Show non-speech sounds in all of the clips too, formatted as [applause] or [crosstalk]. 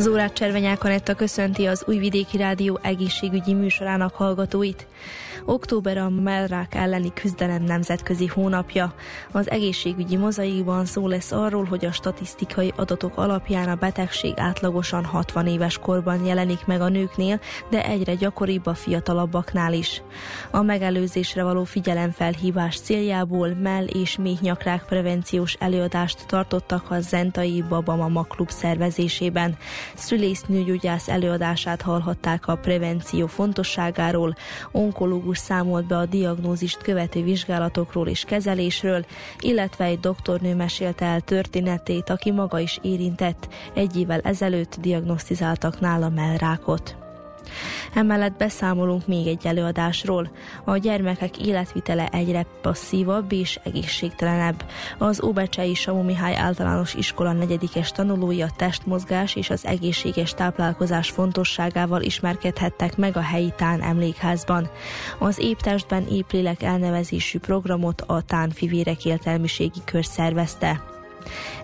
Zórát Cservenyák Anetta köszönti az Újvidéki Rádió egészségügyi műsorának hallgatóit. Október a mellrák elleni küzdelem nemzetközi hónapja. Az egészségügyi mozaikban szó lesz arról, hogy a statisztikai adatok alapján a betegség átlagosan 60 éves korban jelenik meg a nőknél, de egyre gyakoribb a fiatalabbaknál is. A megelőzésre való figyelemfelhívás céljából mell- és méhnyakrák prevenciós előadást tartottak a Zentai Babamama Klub szervezésében. Szülésznőgyógyász előadását hallhatták a prevenció fontosságáról, onkológus számolt be a diagnózist követő vizsgálatokról és kezelésről, illetve egy doktornő mesélte el történetét, aki maga is érintett. Egy évvel ezelőtt diagnosztizáltak nála mellrákot. Emellett beszámolunk még egy előadásról. A gyermekek életvitele egyre passzívabb és egészségtelenebb. Az Óbecsei Samu Mihály általános iskola negyedikes tanulói a testmozgás és az egészséges táplálkozás fontosságával ismerkedhettek meg a helyi Tán emlékházban. Az Épp Testben Épp Lélek elnevezésű programot a Tán Fivérek Értelmiségi Kör szervezte.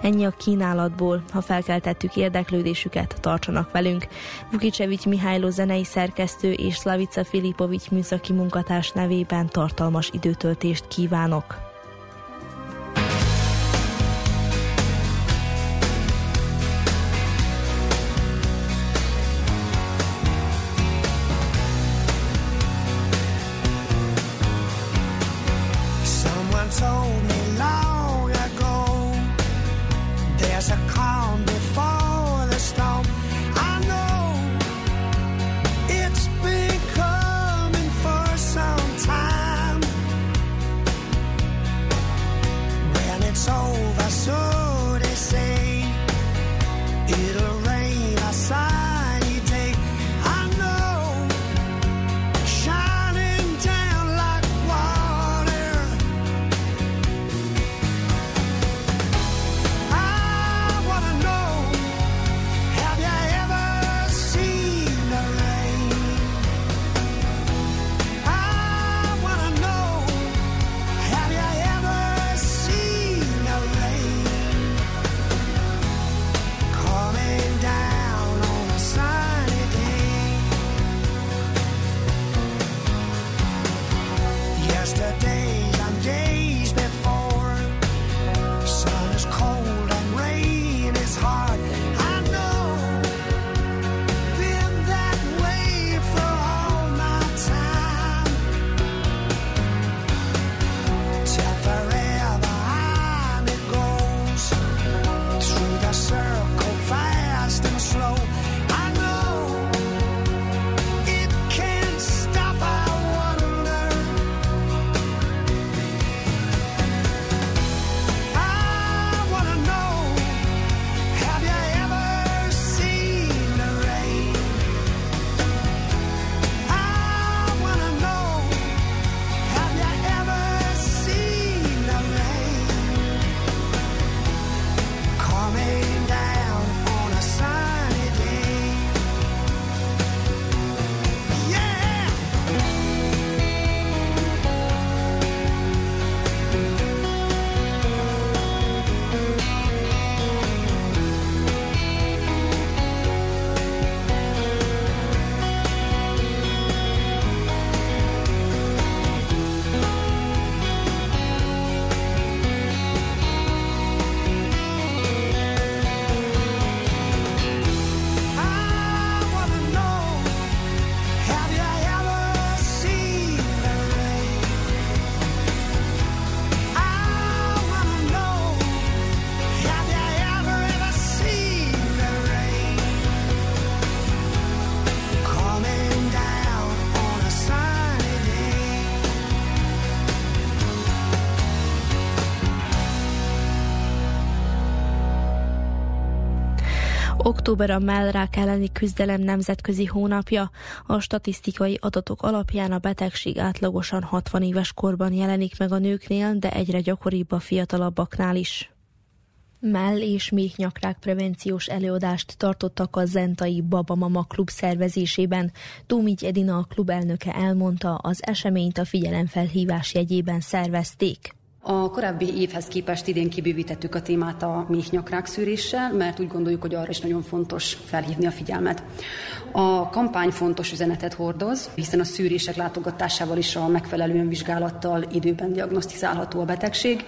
Ennyi a kínálatból, ha felkeltettük érdeklődésüket, tartsanak velünk. Vukicevics Mihályló zenei szerkesztő és Slavica Filipovics műszaki munkatárs nevében tartalmas időtöltést kívánok. Október a mellrák elleni küzdelem nemzetközi hónapja. A statisztikai adatok alapján a betegség átlagosan 60 éves korban jelenik meg a nőknél, de egyre gyakoribb a fiatalabbaknál is. Mell és méhnyakrák prevenciós előadást tartottak a Zentai Babamama klub szervezésében. Tómigy Edina a klub elnöke elmondta, az eseményt a figyelemfelhívás jegyében szervezték. A korábbi évhez képest idén kibővítettük a témát a méhnyakrák szűréssel, mert úgy gondoljuk, hogy arra is nagyon fontos felhívni a figyelmet. A kampány fontos üzenetet hordoz, hiszen a szűrések látogatásával is a megfelelően vizsgálattal időben diagnosztizálható a betegség,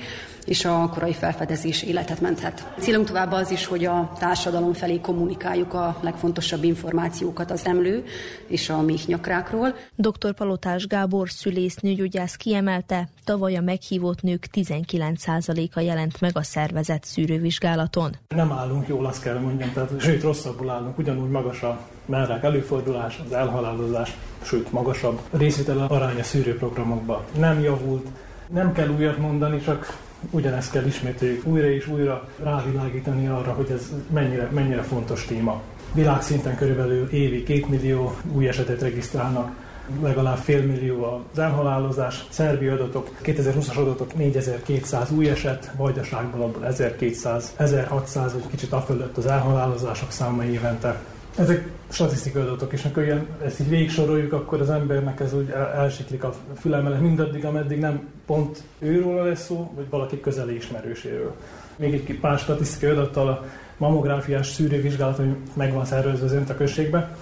és a korai felfedezés életet menthet. Célunk tovább az is, hogy a társadalom felé kommunikáljuk a legfontosabb információkat az emlő és a méhnyakrákról. Dr. Palotás Gábor szülész nőgyógyász kiemelte, tavaly a meghívott nők 19%-a jelent meg a szervezet szűrővizsgálaton. Nem állunk jól, azt kell mondjam, tehát sőt rosszabbul állunk, ugyanúgy magas a merrák előfordulás, az elhalálozás, sőt magasabb részvétel aránya szűrőprogramokban nem javult. Nem kell újat mondani, csak ugyanezt kell ismételjük újra és újra rávilágítani arra, hogy ez mennyire, mennyire fontos téma. Világszinten körülbelül évi két millió új esetet regisztrálnak, legalább fél millió az elhalálozás, szerbi adatok, 2020-as adatok 4200 új eset, vajdaságból abból 1200, 1600, vagy kicsit afölött az elhalálozások száma évente. Ezek statisztikai adatok, és amikor ilyen, ezt így végig soroljuk, akkor az embernek ez úgy elsiklik a fülemele mindaddig, ameddig nem pont őről lesz szó, vagy valaki közeli ismerőséről. Még egy pár statisztikai adattal a mamográfiás szűrővizsgálat, ami meg van szervezve az a községbe.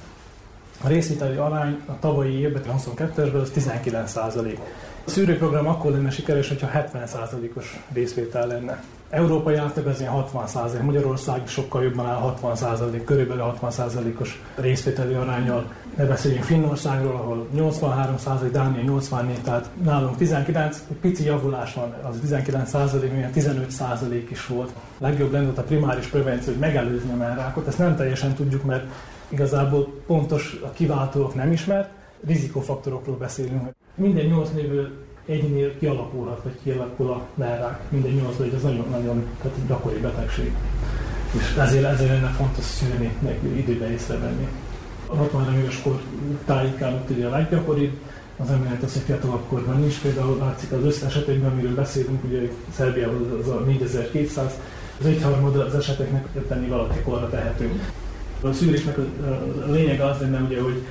A részvételi arány a tavalyi évben, 22-esben, az 19 százalék. A szűrőprogram akkor lenne sikeres, hogyha 70 százalékos részvétel lenne. Európai átlag az ilyen 60 százalék, Magyarország sokkal jobban áll 60 százalék, körülbelül 60 százalékos részvételi arányal. Ne beszéljünk Finnországról, ahol 83 százalék, Dánia 84, tehát nálunk 19, pici javulás van, az 19 százalék, milyen 15 százalék is volt. Legjobb lenne a primáris prevenció, hogy megelőzni a rákot, ezt nem teljesen tudjuk, mert igazából pontos a kiváltók nem ismert, rizikofaktorokról beszélünk. Minden 8 lévő egynél kialakulhat, vagy kialakul a merrák. Minden 8 lévő, ez nagyon-nagyon gyakori betegség. És ezért, ezért lenne fontos szűrni, meg időben észrevenni. A 63 éves kor tájékán ott ugye a leggyakoribb, az emellett az, hogy fiatalabb korban nincs. Például látszik az összes esetekben, amiről beszélünk, ugye Szerbiában az a 4200, az egyharmad az eseteknek tenni valaki korra tehető. A szűrésnek a, lényege az lenne, ugye, hogy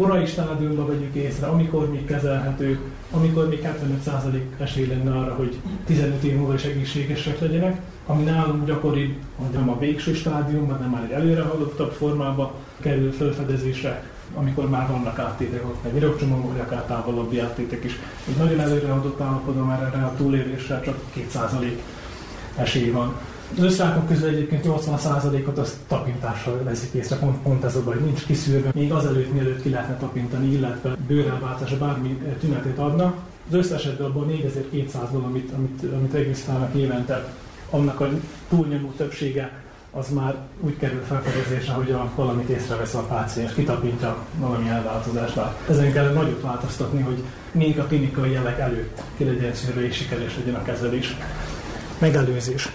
korai stádiumban vegyük észre, amikor még kezelhető, amikor még 75% esély lenne arra, hogy 15 év múlva is egészségesek legyenek, ami nálunk gyakori, hogy nem a végső stádiumban, nem már egy előre haladottabb formában kerül felfedezésre, amikor már vannak áttétek, ott meg virágcsomagok, vagy akár távolabbi áttétek is. Egy nagyon előre adott állapotban már erre a túlélésre csak 2% esély van. Az összrákok közül egyébként 80%-ot az tapintással veszik észre, pont, pont ez a baj, nincs kiszűrve. Még azelőtt, mielőtt ki lehetne tapintani, illetve bőrelváltása bármi tünetét adna. Az összesetben abban 4200-ból, amit, amit, amit regisztrálnak évente, annak a túlnyomó többsége az már úgy kerül felfedezésre, hogy a, valamit észrevesz a páciens, kitapintja valami elváltozásnál. Ezen kell nagyot változtatni, hogy még a klinikai jelek előtt ki legyen szűrve és sikeres legyen a kezelés. Megelőzés.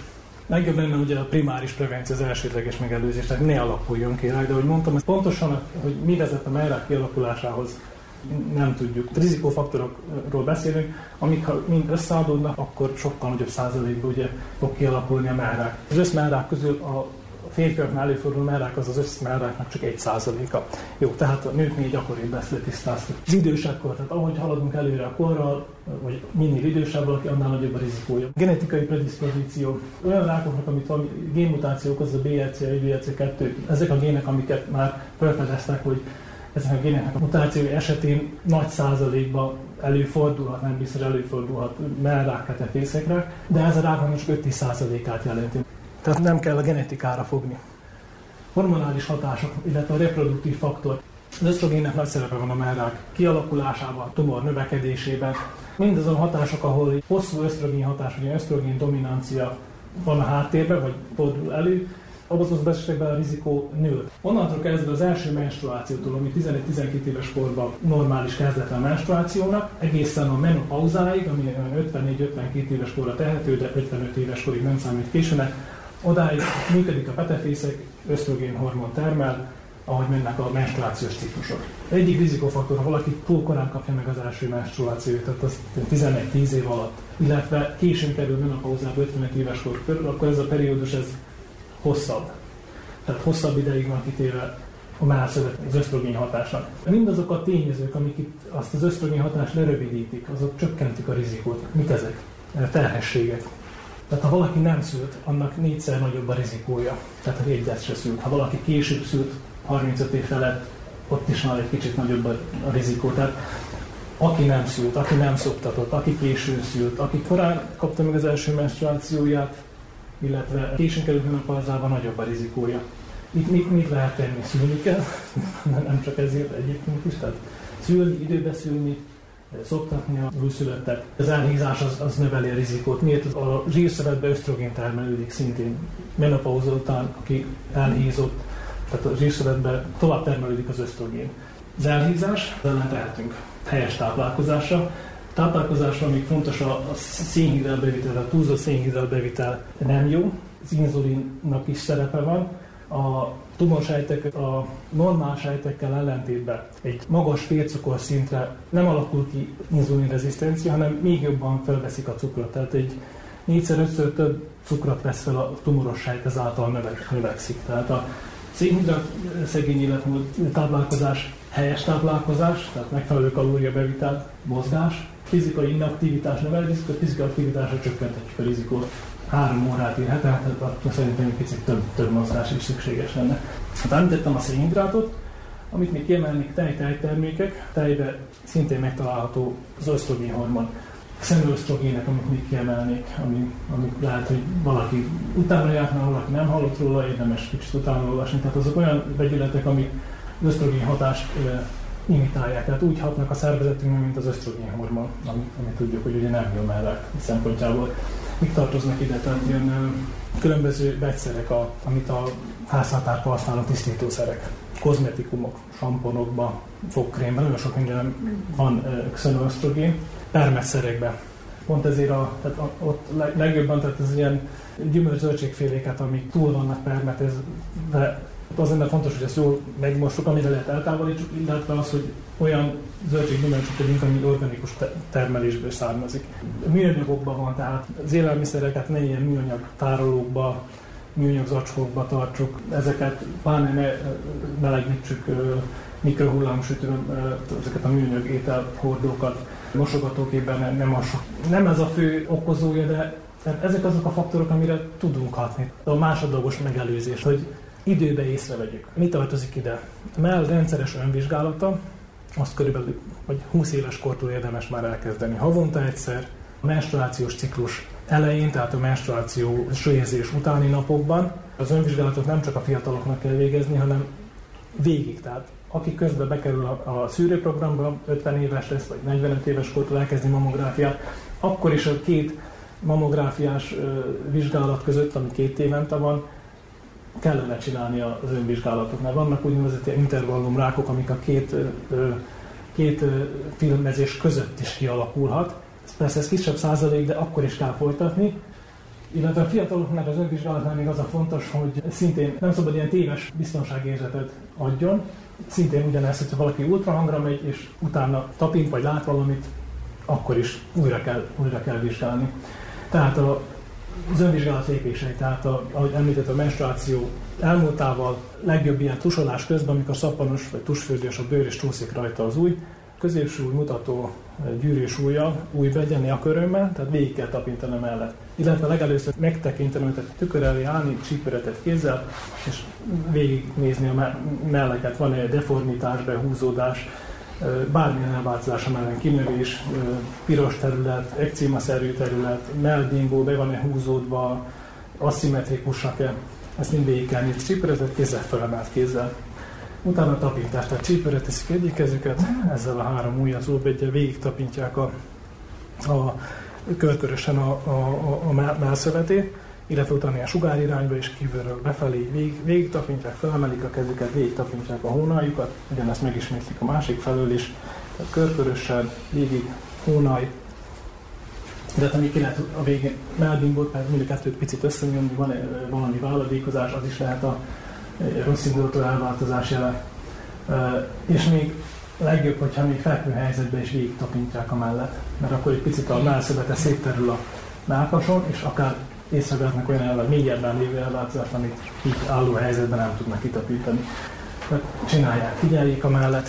Legjobb lenne ugye a primáris prevenció, az elsődleges megelőzés, tehát ne alakuljon ki de ahogy mondtam, ez pontosan, hogy mi vezet a merrák kialakulásához, nem tudjuk. Rizikófaktorokról beszélünk, amik ha mind összeadódnak, akkor sokkal nagyobb százalékban ugye fog kialakulni a merrák. Az összmerrák közül a férfiaknál előforduló merrák az az összmerráknak csak egy százaléka. Jó, tehát a nőknél gyakoribb ezt letisztáztuk. Az idősebb tehát ahogy haladunk előre a korral, vagy minél idősebb valaki, annál nagyobb a rizikója. Genetikai predispozíció. Olyan rákoknak, amit valami génmutáció okoz, a BRCA, BRCA2, ezek a gének, amiket már felfedeztek, hogy ezek a gének a mutációi esetén nagy százalékban előfordulhat, nem biztos előfordulhat mellrák, fészekre, de ez a ráknak csak 5 százalékát jelenti. Tehát nem kell a genetikára fogni. Hormonális hatások, illetve a reproduktív faktor. Az ösztrogénnek nagy szerepe van a mellák kialakulásában, a tumor növekedésében. Mindazon hatások, ahol hosszú ösztrogén hatás, vagy ösztrogén dominancia van a háttérben, vagy fordul elő, abban az esetekben a rizikó nő. Onnantól kezdve az első menstruációtól, ami 11-12 éves korban normális kezdetlen menstruációnak, egészen a menopauzáig, ami 54-52 éves korra tehető, de 55 éves korig nem számít későnek, Odáig működik a petefészek, ösztrogén hormon termel, ahogy mennek a menstruációs ciklusok. Egyik rizikofaktor, ha valaki túl korán kapja meg az első menstruációt, tehát az 11-10 év alatt, illetve későn kerül menopauzába 55 éves kor körül, akkor ez a periódus ez hosszabb. Tehát hosszabb ideig van kitéve a mászövet az ösztrogén hatásnak. Mindazok a tényezők, amik itt azt az ösztrogén hatást lerövidítik, azok csökkentik a rizikót. Mit ezek? Terhességek. Tehát ha valaki nem szült, annak négyszer nagyobb a rizikója. Tehát ha egyet se szült. Ha valaki később szült, 35 év felett, ott is már egy kicsit nagyobb a, rizikó. Tehát aki nem szült, aki nem szoptatott, aki későn szült, aki korán kapta meg az első menstruációját, illetve későn került menopauzába, nagyobb a rizikója. Itt mit, mit lehet tenni? Szülni kell, [laughs] nem csak ezért egyébként is, tehát szülni, időbe szülni, szoktatni a újszülöttet. Az elhízás az, az növeli a rizikót. Miért? A zsírszövetbe ösztrogén termelődik szintén. Menopauza után, aki elhízott, tehát a zsírszövetbe tovább termelődik az ösztrogén. Az elhízás, ellen tehetünk helyes táplálkozásra. Táplálkozásra még fontos a, a szénhidrát bevitel, a túlzott szénhidrát bevitel nem jó, az inzulinnak is szerepe van, a tumorsejtek a normál sejtekkel ellentétben egy magas vércukor szintre nem alakul ki inzulinrezisztencia, hanem még jobban felveszik a cukrot. Tehát egy négyszer-ötször több cukrot vesz fel a tumoros sejt, ezáltal növekszik. Tehát a szénhidrat szegény életmód táplálkozás, helyes táplálkozás, tehát megfelelő kalóriabevitel, mozgás, fizikai inaktivitás növeli a fizikai aktivitásra csökkenthetjük a rizikót három órát írhat, tehát akkor szerintem egy picit több, több mozgás is szükséges lenne. Hát említettem a szénhidrátot, amit még kiemelnék tej-tejtermékek, tejbe szintén megtalálható az ösztrogén hormon. Szemösztrogének, amit még kiemelnék, ami, ami lehet, hogy valaki utána járna, valaki nem hallott róla, érdemes kicsit utána olvasni. Tehát azok olyan vegyületek, amik az ösztrogén hatást e, imitálják, tehát úgy hatnak a szervezetünkben, mint az ösztrogén hormon, ami, ami tudjuk, hogy ugye nem jó mellett szempontjából mik tartoznak ide, tehát ilyen különböző vegyszerek, a, amit a háztartásban használó tisztítószerek, kozmetikumok, samponokban, fogkrémben, nagyon sok minden van xenoösztrogén, permetszerekben. Pont ezért a, tehát a, ott legjobban, tehát ez ilyen gyümölcs-zöldségféléket, amik túl vannak permetezve, az lenne fontos, hogy ezt jól megmossuk, amire lehet eltávolítsuk, illetve az, hogy olyan zöldséggyümölcsök tegyünk, ami organikus termelésből származik. Műanyagokban van, tehát az élelmiszereket ne ilyen műanyag tárolókba, műanyag zacskókba tartsuk, ezeket pláne ne melegítsük mikrohullámsütőn, ezeket a műanyag ételhordókat, mosogatókében nem, nem, nem ez a fő okozója, de ezek azok a faktorok, amire tudunk hatni. A másodlagos megelőzés, hogy időbe észrevegyük. Mi tartozik ide? A mell rendszeres önvizsgálata, azt körülbelül, hogy 20 éves kortól érdemes már elkezdeni. Havonta egyszer, a menstruációs ciklus elején, tehát a menstruáció érzés utáni napokban. Az önvizsgálatot nem csak a fiataloknak kell végezni, hanem végig. Tehát aki közben bekerül a, a szűrőprogramba, 50 éves lesz, vagy 45 éves kortól elkezdi mammográfiát, akkor is a két mammográfiás vizsgálat között, ami két évente van, kellene csinálni az önvizsgálatot, mert vannak úgynevezett intervallum rákok, amik a két, két filmezés között is kialakulhat. Persze ez kisebb százalék, de akkor is kell folytatni. Illetve a fiataloknak az önvizsgálatnál még az a fontos, hogy szintén nem szabad ilyen téves biztonságérzetet adjon. Szintén ugyanez, hogyha valaki ultrahangra megy, és utána tapint vagy lát valamit, akkor is újra kell, újra kell vizsgálni. Tehát a, az önvizsgálat lépései, tehát a, ahogy említett, a menstruáció elmúltával legjobb ilyen tusolás közben, amikor szappanos vagy tusfürdős a bőr és csúszik rajta az új, középső új mutató gyűrűs újjal, új begyenni a körömmel, tehát végig kell tapintani mellett. Illetve legelőször megtekinteni, tehát tükör elé állni, csípőretet kézzel, és végignézni a melleket. Van egy deformitás, behúzódás, bármilyen elváltozás mellett kinövés, piros terület, ekcímaszerű terület, melbimbó be van-e húzódva, aszimmetrikusak-e, ezt mind végig kell nézni. Csípőretet kézzel felemelt kézzel. Utána a tapintás, tehát csípőre teszik egyik kezüket, ezzel a három ujjal az végig tapintják a, a körkörösen a, a, a, a illetve utána ilyen sugárirányba és kívülről befelé végig, végig tapintják, felemelik a kezüket, végig tapintják a hónaljukat, ugyanezt megismétlik a másik felől is, tehát körkörösen, végig hónaj, de hát ami ki lehet a végén melbimbot, mert mind a kettőt picit összenyomni, van valami váladékozás, az is lehet a rossz indulatú elváltozás jele. És még legjobb, hogyha még fekvő helyzetben is végig tapintják a mellett, mert akkor egy picit a mellszöbete szétterül a melkason, és akár észrevehetnek olyan mélyebben lévő elváltozást, amit így álló helyzetben nem tudnak kitapítani. Csinálják, figyeljék a mellett.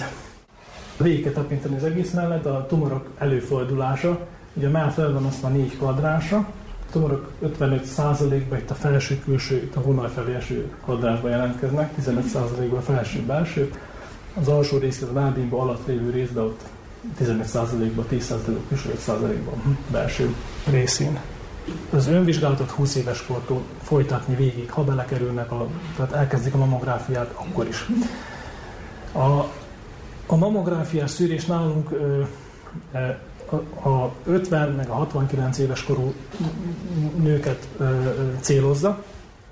Végig tapintani az egész mellett, a tumorok előfordulása, ugye a mell fel van osztva négy kvadránsra, a tumorok 55%-ban itt a felső-külső, itt a vonal felé eső kvadrásban jelentkeznek, 15%-ban a felső-belső, az alsó részben, a lábimba alatt lévő részben ott 15%-ban, 10%-ban, 25%-ban belső részén. Az önvizsgálatot 20 éves kortól folytatni végig, ha belekerülnek, a, tehát elkezdik a mamográfiát, akkor is. A, a mamográfiás szűrés nálunk ö, a, a 50 meg a 69 éves korú nőket ö, ö, célozza,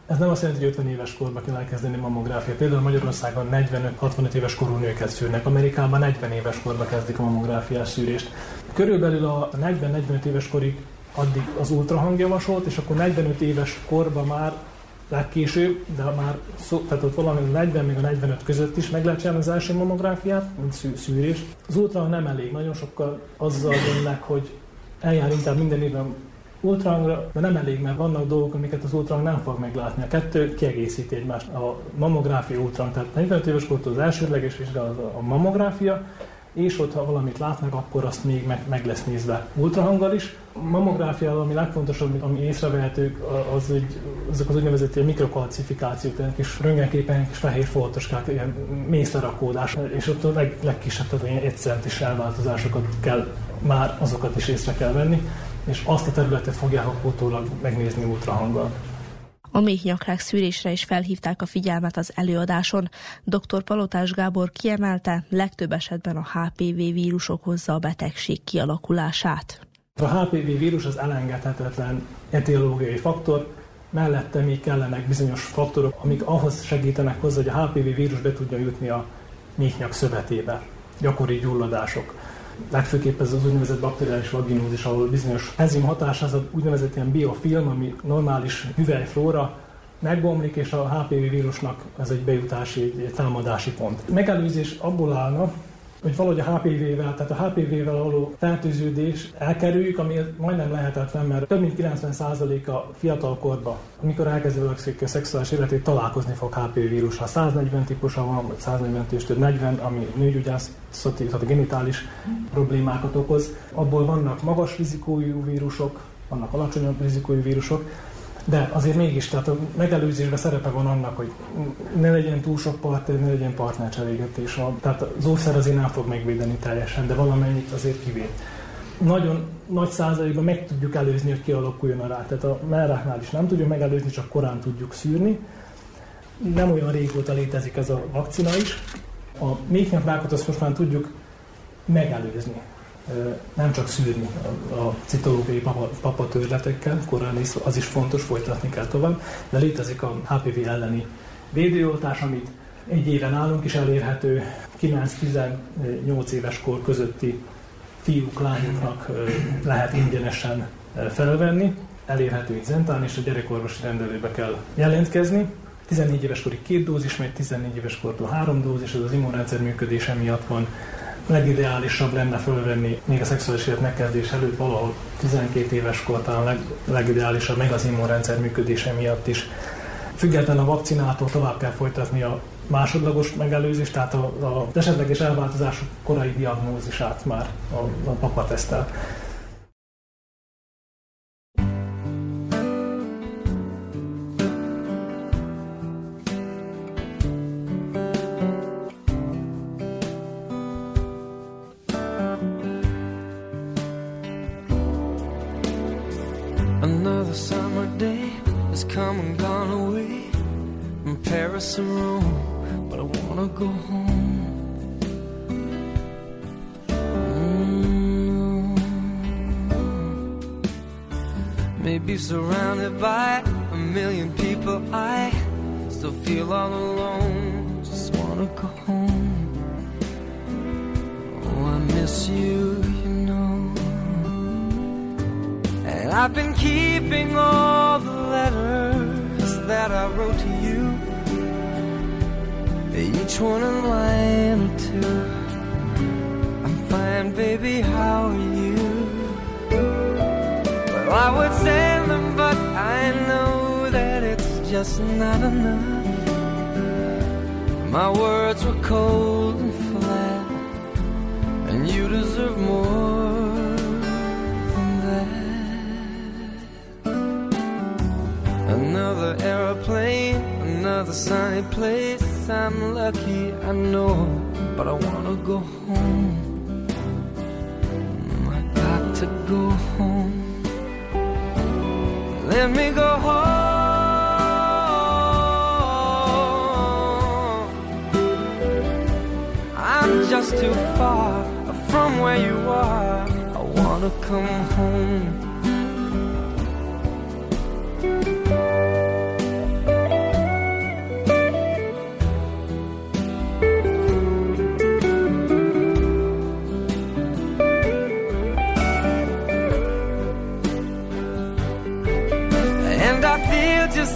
ez nem azt jelenti, hogy 50 éves korban kell elkezdeni mammográfiát. Például Magyarországon 45-65 éves korú nőket szűrnek, Amerikában 40 éves korban kezdik a mammográfiás szűrést. Körülbelül a 40-45 éves korig addig az ultrahang javasolt, és akkor 45 éves korban már legkésőbb, de már szó, tehát ott valami 40 még a 45 között is meg lehet csinálni az első mammográfiát, mint szű, szűrés. Az ultrahang nem elég, nagyon sokkal azzal jönnek, hogy eljár inkább minden évben ultrahangra, de nem elég, mert vannak dolgok, amiket az ultrahang nem fog meglátni. A kettő kiegészíti egymást. A mamográfia ultrahang, tehát 45 éves kortól az elsődleges vizsgálat a mamográfia, és ott, ha valamit látnak, akkor azt még meg, meg lesz nézve ultrahanggal is. A mamográfia, ami legfontosabb, ami észrevehetők, az, egy, azok az úgynevezett ilyen mikrokalcifikációk, tehát kis röntgenképen, kis fehér foltoskák, ilyen mészlerakódás, és ott a leg, legkisebb, tehát ilyen egyszerűs elváltozásokat kell, már azokat is észre kell venni és azt a területet fogják utólag megnézni ultrahanggal. A méhnyakrák szűrésre is felhívták a figyelmet az előadáson. Dr. Palotás Gábor kiemelte, legtöbb esetben a HPV vírus okozza a betegség kialakulását. A HPV vírus az elengedhetetlen etiológiai faktor, mellette még kellenek bizonyos faktorok, amik ahhoz segítenek hozzá, hogy a HPV vírus be tudja jutni a méhnyak szövetébe. Gyakori gyulladások, legfőképp ez az úgynevezett bakteriális vaginózis, ahol bizonyos enzim hatás az úgynevezett ilyen biofilm, ami normális hüvelyflóra megbomlik, és a HPV vírusnak ez egy bejutási, egy támadási pont. Megelőzés abból állna, hogy valahogy a HPV-vel, tehát a HPV-vel való fertőződés elkerüljük, ami majdnem lehetetlen, mert több mint 90% a fiatal korban, amikor elkezdi valaki a szexuális életét, találkozni fog HPV vírus. Ha 140 típusa van, vagy 140 és több 40, ami nőgyógyászati, tehát a genitális problémákat okoz, abból vannak magas rizikójú vírusok, vannak alacsonyabb rizikójú vírusok, de azért mégis, tehát a megelőzésben szerepe van annak, hogy ne legyen túl sok partner, ne legyen partnercserégetés. Tehát az ószer azért nem fog megvédeni teljesen, de valamennyit azért kivéd. Nagyon nagy százalékban meg tudjuk előzni, hogy kialakuljon a rák. Tehát a mellráknál is nem tudjuk megelőzni, csak korán tudjuk szűrni. Nem olyan régóta létezik ez a vakcina is. A méhnyakrákot azt most már tudjuk megelőzni nem csak szűrni a, citológiai papatörletekkel, korán is, az is fontos, folytatni kell tovább, de létezik a HPV elleni védőoltás, amit egy éven nálunk is elérhető, 9-18 éves kor közötti fiúk, lányoknak lehet ingyenesen felvenni, elérhető egy zentán, és a gyerekorvosi rendelőbe kell jelentkezni. 14 éves korig két dózis, majd 14 éves kortól három dózis, ez az immunrendszer működése miatt van legideálisabb lenne fölvenni még a szexuális élet megkezdés előtt valahol 12 éves kor talán leg, legideálisabb, meg az immunrendszer működése miatt is. Független a vakcinától tovább kell folytatni a másodlagos megelőzés, tehát a, a esetleges elváltozások korai diagnózisát már a, a papa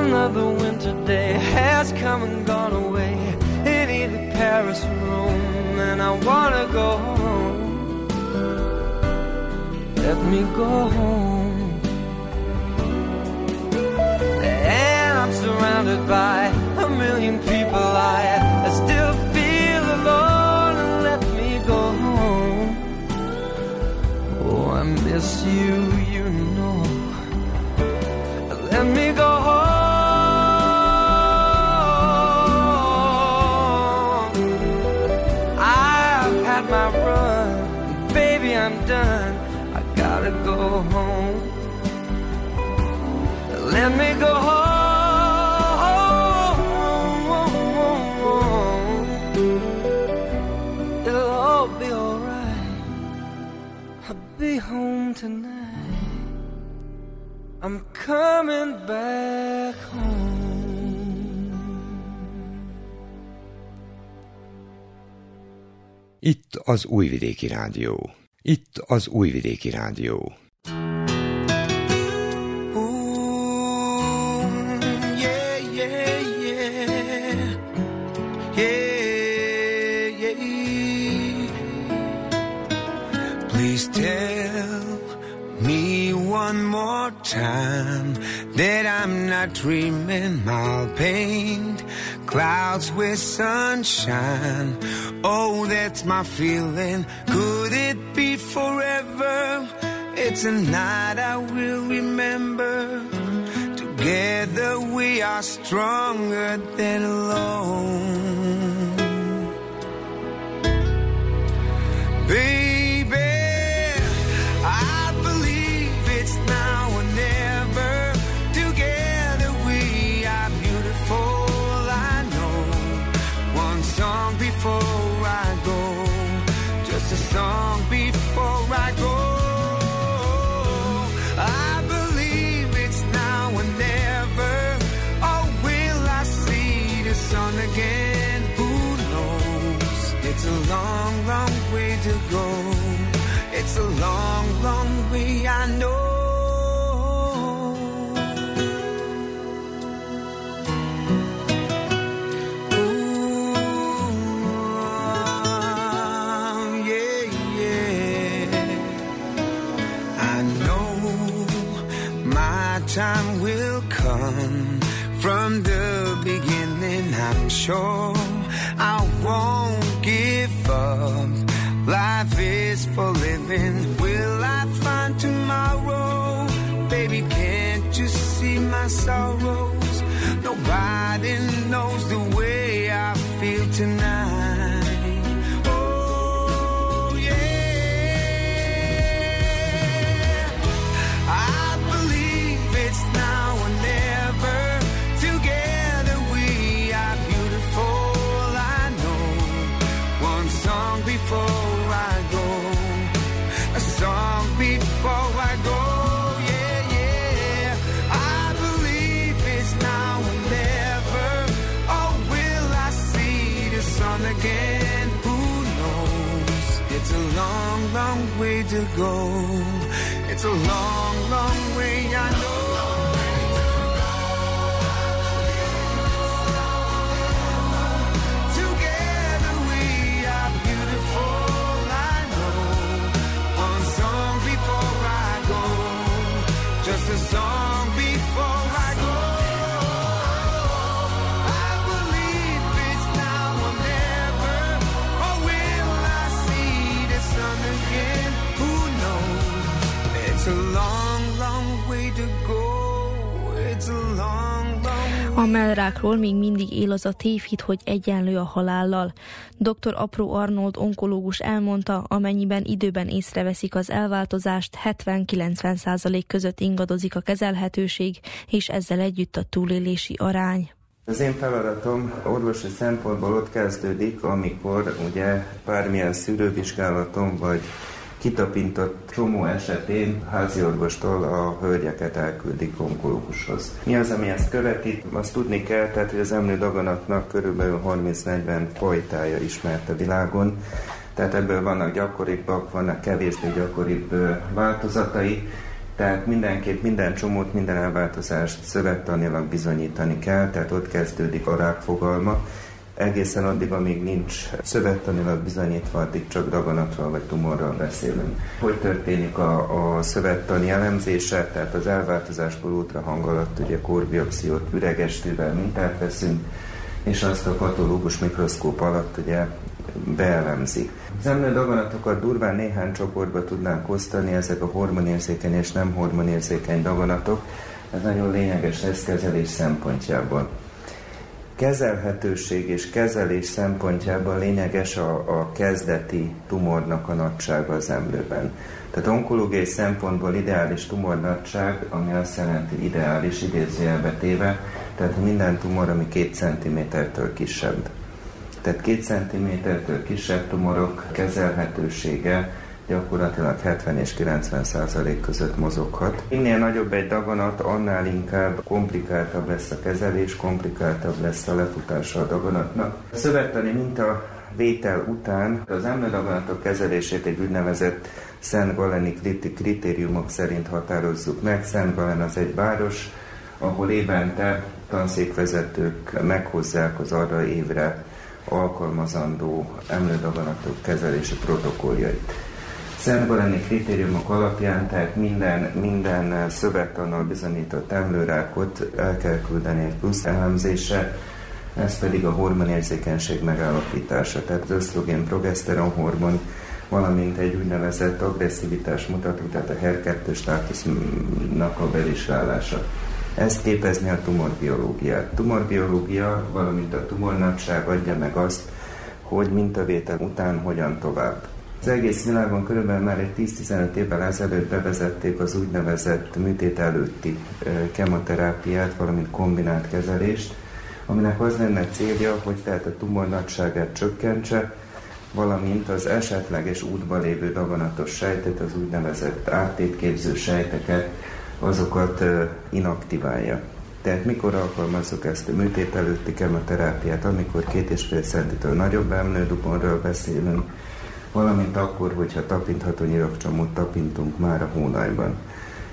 Another winter day has come and gone away in either Paris or Rome, and I wanna go home. Let me go home. And I'm surrounded by a million people. I, still feel alone. Let me go home. Oh, I miss you, coming back home. Itt az Újvidéki Rádió. Itt az Újvidéki Rádió. Please tell one more time that I'm not dreaming. I'll paint clouds with sunshine. Oh, that's my feeling. Could it be forever? It's a night I will remember. Together we are stronger than alone. Baby, before I go, just a song before I go. I believe it's now never. Will I see the sun again? Who knows? It's a long, long way to go. It's a long, long way, I know. Sure I won't give up. Life is for living. Will I find tomorrow? Baby, can't you see my sorrows? Go. It's a long, long A mellrákról még mindig él az a tévhit, hogy egyenlő a halállal. Dr. Apró Arnold onkológus elmondta, amennyiben időben észreveszik az elváltozást, 70-90 százalék között ingadozik a kezelhetőség, és ezzel együtt a túlélési arány. Az én feladatom orvosi szempontból ott kezdődik, amikor ugye bármilyen szűrővizsgálatom vagy kitapintott csomó esetén háziorvostól a hölgyeket elküldik onkológushoz. Mi az, ami ezt követi? Azt tudni kell, tehát, hogy az emlő körülbelül 30-40 fajtája ismert a világon, tehát ebből vannak gyakoribbak, vannak kevésbé gyakoribb változatai, tehát mindenképp minden csomót, minden elváltozást szövettanilag bizonyítani kell, tehát ott kezdődik a rák fogalma. Egészen addig, amíg nincs szövettanilag bizonyítva, addig csak daganatról vagy tumorról beszélünk. Hogy történik a, a szövettani elemzése, tehát az elváltozásból ultrahang alatt ugye kórbiopsziót üregestővel mintát veszünk, és azt a patológus mikroszkóp alatt ugye beelemzik. Az emlő daganatokat durván néhány csoportba tudnánk osztani, ezek a hormonérzékeny és nem hormonérzékeny daganatok. Ez nagyon lényeges lesz kezelés szempontjából. Kezelhetőség és kezelés szempontjából lényeges a, a kezdeti tumornak a nagysága az emlőben. Tehát onkológiai szempontból ideális tumornagyság, ami azt jelenti ideális idézőjelbe téve, tehát minden tumor, ami 2 cm-től kisebb. Tehát 2 cm-től kisebb tumorok kezelhetősége gyakorlatilag 70 és 90 százalék között mozoghat. Minél nagyobb egy daganat, annál inkább komplikáltabb lesz a kezelés, komplikáltabb lesz a lefutása a daganatnak. A szövettani minta vétel után az emlődaganatok kezelését egy úgynevezett Szent Galeni kritériumok szerint határozzuk meg. Szent Galen az egy város, ahol évente tanszékvezetők meghozzák az arra évre alkalmazandó emlődaganatok kezelési protokolljait. Szentgaleni kritériumok alapján, tehát minden, minden szövettannal bizonyított emlőrákot el kell küldeni egy plusz elemzése, ez pedig a hormonérzékenység megállapítása, tehát ösztrogén progeszteron hormon, valamint egy úgynevezett agresszivitás mutató, tehát a HER2 státusznak a bevizsgálása. Ezt képezni a tumorbiológiát. Tumorbiológia, valamint a tumornagyság adja meg azt, hogy mintavétel után hogyan tovább. Az egész világon körülbelül már egy 10-15 évvel ezelőtt bevezették az úgynevezett műtét előtti kemoterápiát, valamint kombinált kezelést, aminek az lenne célja, hogy tehát a tumor nagyságát csökkentse, valamint az esetleges útba lévő daganatos sejtet, az úgynevezett áttétképző sejteket, azokat inaktiválja. Tehát mikor alkalmazzuk ezt a műtét előtti kemoterápiát, amikor két és fél centitől nagyobb emlőduponról beszélünk, valamint akkor, hogyha tapintható nyirokcsomót tapintunk már a hónajban.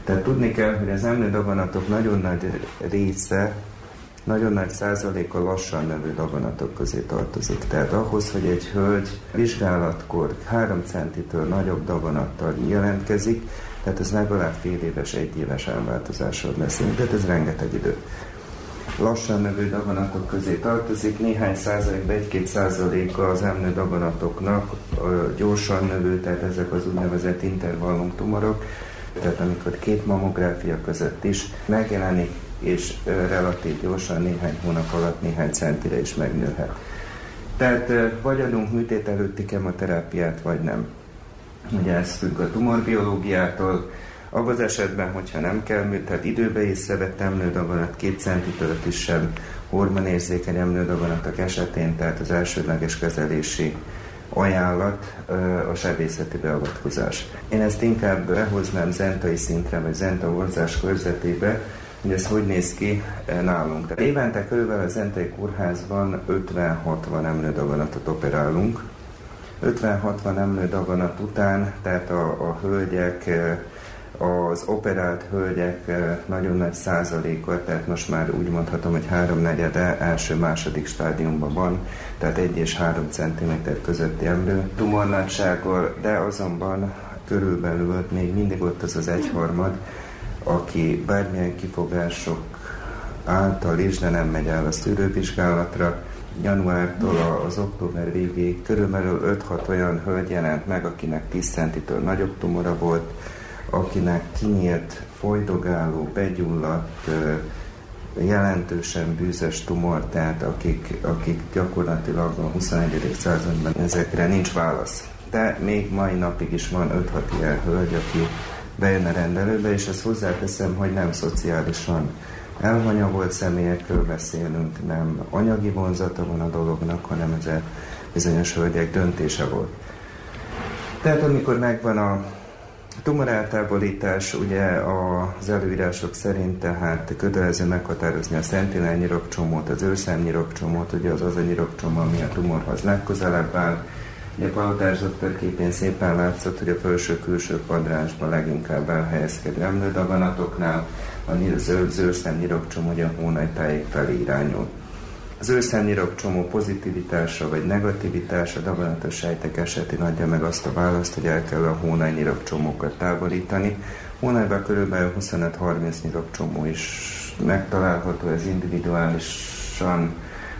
Tehát tudni kell, hogy az emlődaganatok nagyon nagy része, nagyon nagy százaléka lassan növő daganatok közé tartozik. Tehát ahhoz, hogy egy hölgy vizsgálatkor 3 centitől nagyobb daganattal jelentkezik, tehát ez legalább fél éves, egy éves elváltozásról beszélünk, tehát ez rengeteg idő lassan növő daganatok közé tartozik, néhány százalék, egy-két százaléka az emlő daganatoknak gyorsan növő, tehát ezek az úgynevezett intervallum tumorok, tehát amikor két mamográfia között is megjelenik, és relatív gyorsan néhány hónap alatt néhány centire is megnőhet. Tehát vagy adunk műtét előtti kemoterápiát, vagy nem. Ugye ez függ a tumorbiológiától, abban az esetben, hogyha nem kell tehát időbe észrevett emlődaganat, két centitől kisebb hormonérzékeny emlődaganatok esetén, tehát az elsődleges kezelési ajánlat a sebészeti beavatkozás. Én ezt inkább behoznám zentai szintre, vagy zenta orzás körzetébe, hogy ez hogy néz ki nálunk. Tehát évente körülbelül a Zentai Kórházban 50-60 emlődaganatot operálunk, 50-60 emlő daganat után, tehát a, a hölgyek az operált hölgyek nagyon nagy százaléka, tehát most már úgy mondhatom, hogy háromnegyede első-második stádiumban van, tehát 1 és 3 cm közötti emlő tumornagysággal, de azonban körülbelül még mindig ott az az egyharmad, aki bármilyen kifogások által is, de nem megy el a szűrővizsgálatra. Januártól az október végéig körülbelül 5-6 olyan hölgy jelent meg, akinek 10 centitől nagyobb tumora volt, akinek kinyílt, folydogáló, begyulladt, jelentősen bűzös tumor, tehát akik, akik gyakorlatilag a 21. században ezekre nincs válasz. De még mai napig is van 5-6 ilyen hölgy, aki bejön a rendelőbe, és ezt hozzáteszem, hogy nem szociálisan elhanyagolt személyekről beszélünk, nem anyagi vonzata van a dolognak, hanem ez a bizonyos hölgyek döntése volt. Tehát amikor megvan a tumoráltávolítás, ugye az előírások szerint tehát kötelező meghatározni a szentinel nyirokcsomót, az őrszem nyirokcsomót, ugye az az a nyirokcsomó, ami a tumorhoz legközelebb áll, Ugye a palotás képén szépen látszott, hogy a felső-külső kvadránsban leginkább elhelyezkedő emlődaganatoknál a zöld zőrszem nyirokcsomó ugye a hónaj tájék felé irányul. Az őrszem nyirokcsomó pozitivitása vagy negativitása daganatos sejtek esetén adja meg azt a választ, hogy el kell a hónaj nyirokcsomókat távolítani. Hónajban körülbelül 25-30 nyirokcsomó is megtalálható, ez individuálisan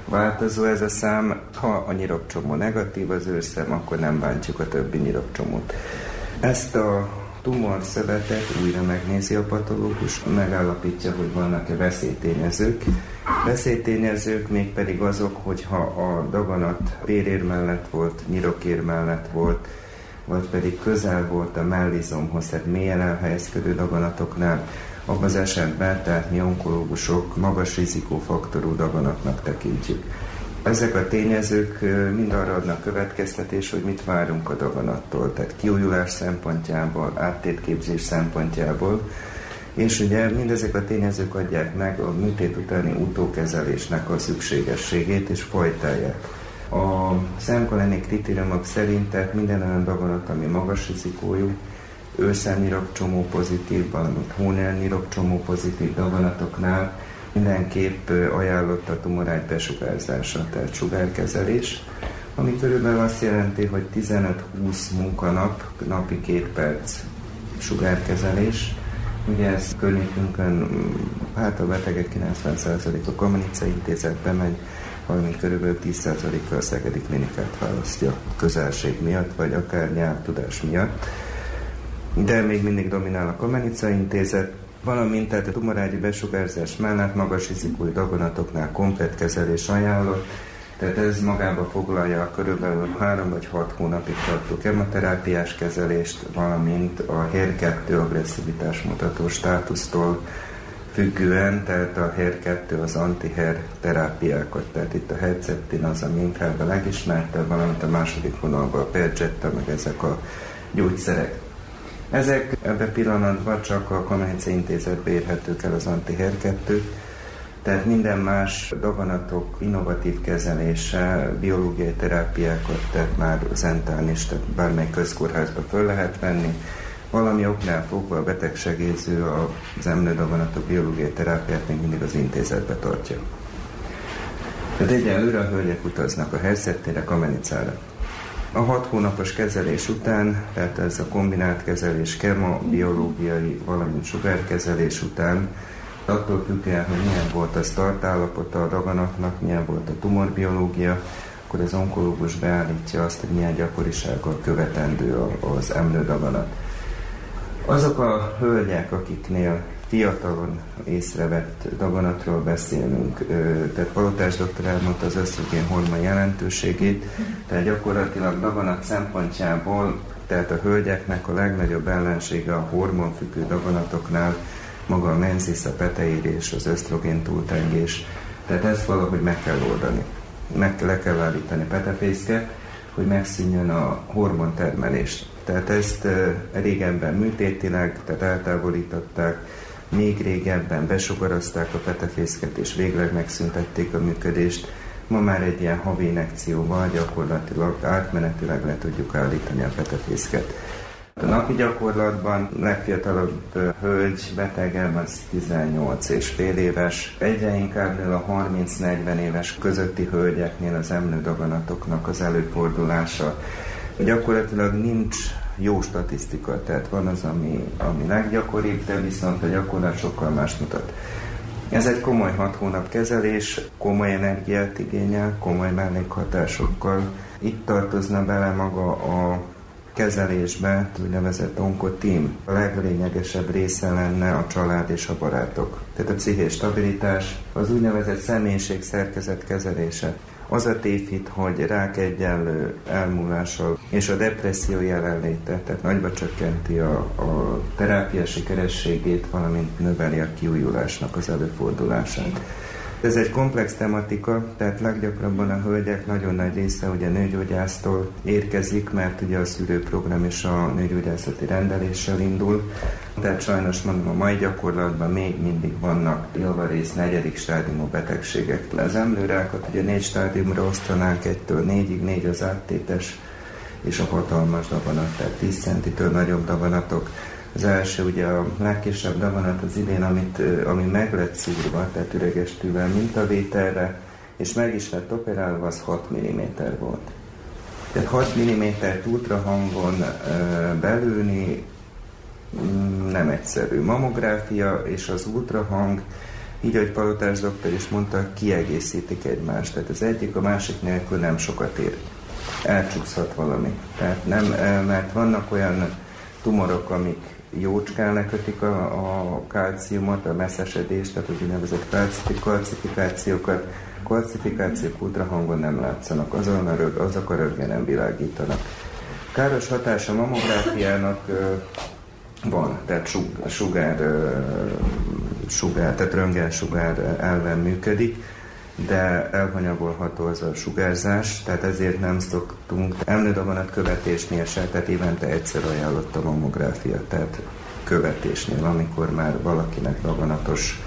változó ez a szám. Ha a nyirokcsomó negatív az őrszem, akkor nem bántjuk a többi nyirokcsomót. Ezt a szövetet újra megnézi a patológus, megállapítja, hogy vannak-e veszélytényezők. Veszélytényezők mégpedig azok, hogyha a daganat pérér mellett volt, nyirokér mellett volt, vagy pedig közel volt a mellizomhoz, tehát mélyen elhelyezkedő daganatoknál, abban az esetben, tehát mi onkológusok magas rizikófaktorú daganatnak tekintjük. Ezek a tényezők mind arra adnak következtetés, hogy mit várunk a daganattól, tehát kiújulás szempontjából, áttétképzés szempontjából, és ugye mindezek a tényezők adják meg a műtét utáni utókezelésnek a szükségességét és folytálják. A szemkoleni kritériumok szerint tehát minden olyan daganat, ami magas rizikójú, őszelnyirokcsomó pozitív, valamint hónelnyirokcsomó pozitív daganatoknál mindenképp ajánlott a tumorágy besugárzása, tehát sugárkezelés, ami körülbelül azt jelenti, hogy 15-20 munkanap, napi két perc sugárkezelés. Ugye ez környékünkön, hát a betegek 90% a Kamenicai intézetbe megy, valamint körülbelül 10%-kal a Szegedi klinikát választja közelség miatt, vagy akár nyelvtudás miatt. De még mindig dominál a Kamenicai intézet, valamint tehát a tumorágyi besugárzás mellett magas rizikói daganatoknál komplet kezelés ajánlott, tehát ez magába foglalja körülbelül 3 vagy 6 hónapig tartó kemoterápiás kezelést, valamint a HER2 agresszivitás mutató státusztól függően, tehát a HER2 az anti-HER terápiákat, tehát itt a Herceptin az, ami inkább a legismertebb, valamint a második vonalban a Pergetta, meg ezek a gyógyszerek. Ezek ebben pillanatban csak a Kamenice intézetbe érhetők el az antiher2 tehát minden más daganatok innovatív kezelése, biológiai terápiákat, tehát már zentán is, tehát bármely közkórházba föl lehet venni. Valami oknál fogva a betegsegélyző az emlődaganatok biológiai terápiát még mindig az intézetbe tartja. Tehát egyelőre a hölgyek utaznak a Hercettére, Kamenicára. A hat hónapos kezelés után, tehát ez a kombinált kezelés, kema, biológiai, valamint sugárkezelés után, attól függően, hogy milyen volt a startállapota a daganatnak, milyen volt a tumorbiológia, akkor az onkológus beállítja azt, hogy milyen gyakorisággal követendő az emlődaganat. Azok a hölgyek, akiknél fiatalon észrevett daganatról beszélünk, tehát Palotás doktor elmondta az ösztrogén hormon jelentőségét, tehát gyakorlatilag daganat szempontjából, tehát a hölgyeknek a legnagyobb ellensége a hormonfüggő daganatoknál maga a menzis, a peteírés, az ösztrogén túltengés, tehát ezt valahogy meg kell oldani. Meg le kell állítani petefészke, hogy megszűnjön a hormontermelés. Tehát ezt régebben műtétileg, tehát eltávolították, még régebben besugarazták a petefészket, és végleg megszüntették a működést. Ma már egy ilyen havi inekcióval gyakorlatilag átmenetileg le tudjuk állítani a petefészket. A napi gyakorlatban legfiatalabb hölgy betegem az 18 és fél éves. Egyre inkább nő a 30-40 éves közötti hölgyeknél az emlődaganatoknak az előfordulása. Gyakorlatilag nincs jó statisztika, tehát van az, ami, ami leggyakoribb, de viszont a gyakorlat sokkal más mutat. Ez egy komoly hat hónap kezelés, komoly energiát igényel, komoly mellékhatásokkal. Itt tartozna bele maga a kezelésbe úgynevezett onkoteam. A leglényegesebb része lenne a család és a barátok. Tehát a pszichés stabilitás, az úgynevezett személyiség szerkezet kezelése. Az a tévhit, hogy rák egyenlő elmúlással és a depresszió jelenléte, tehát nagyba csökkenti a, a terápia sikerességét, valamint növeli a kiújulásnak az előfordulását. Ez egy komplex tematika, tehát leggyakrabban a hölgyek nagyon nagy része ugye nőgyógyásztól érkezik, mert ugye a szűrőprogram is a nőgyógyászati rendeléssel indul. Tehát sajnos mondom, a mai gyakorlatban még mindig vannak javarész negyedik stádiumú betegségek. Az emlőrákat ugye négy stádiumra osztanánk, egytől négyig, négy az áttétes, és a hatalmas daganat, tehát 10 centitől nagyobb daganatok az első ugye a legkisebb daganat az idén, amit, ami meg lett szúrva, tehát üreges tűvel mintavételre, és meg is lett operálva, az 6 mm volt. Tehát 6 mm ultrahangon belőni mm, nem egyszerű. Mamográfia és az ultrahang, így, ahogy Palotás doktor is mondta, kiegészítik egymást. Tehát az egyik a másik nélkül nem sokat ér. Elcsúszhat valami. Tehát nem, mert vannak olyan tumorok, amik jócskán lekötik a, a kalciumot, a messzesedést, tehát az úgynevezett kalcifikációkat. Kalcifikációk ultrahangon nem látszanak, azon a rög, azok a röggen világítanak. Káros hatása a mamográfiának van, tehát sugár, sugár, tehát röntgensugár elven működik, de elhanyagolható az a sugárzás, tehát ezért nem szoktunk emlődaganat követésnél se, tehát évente egyszer ajánlott a mammográfia, tehát követésnél, amikor már valakinek daganatos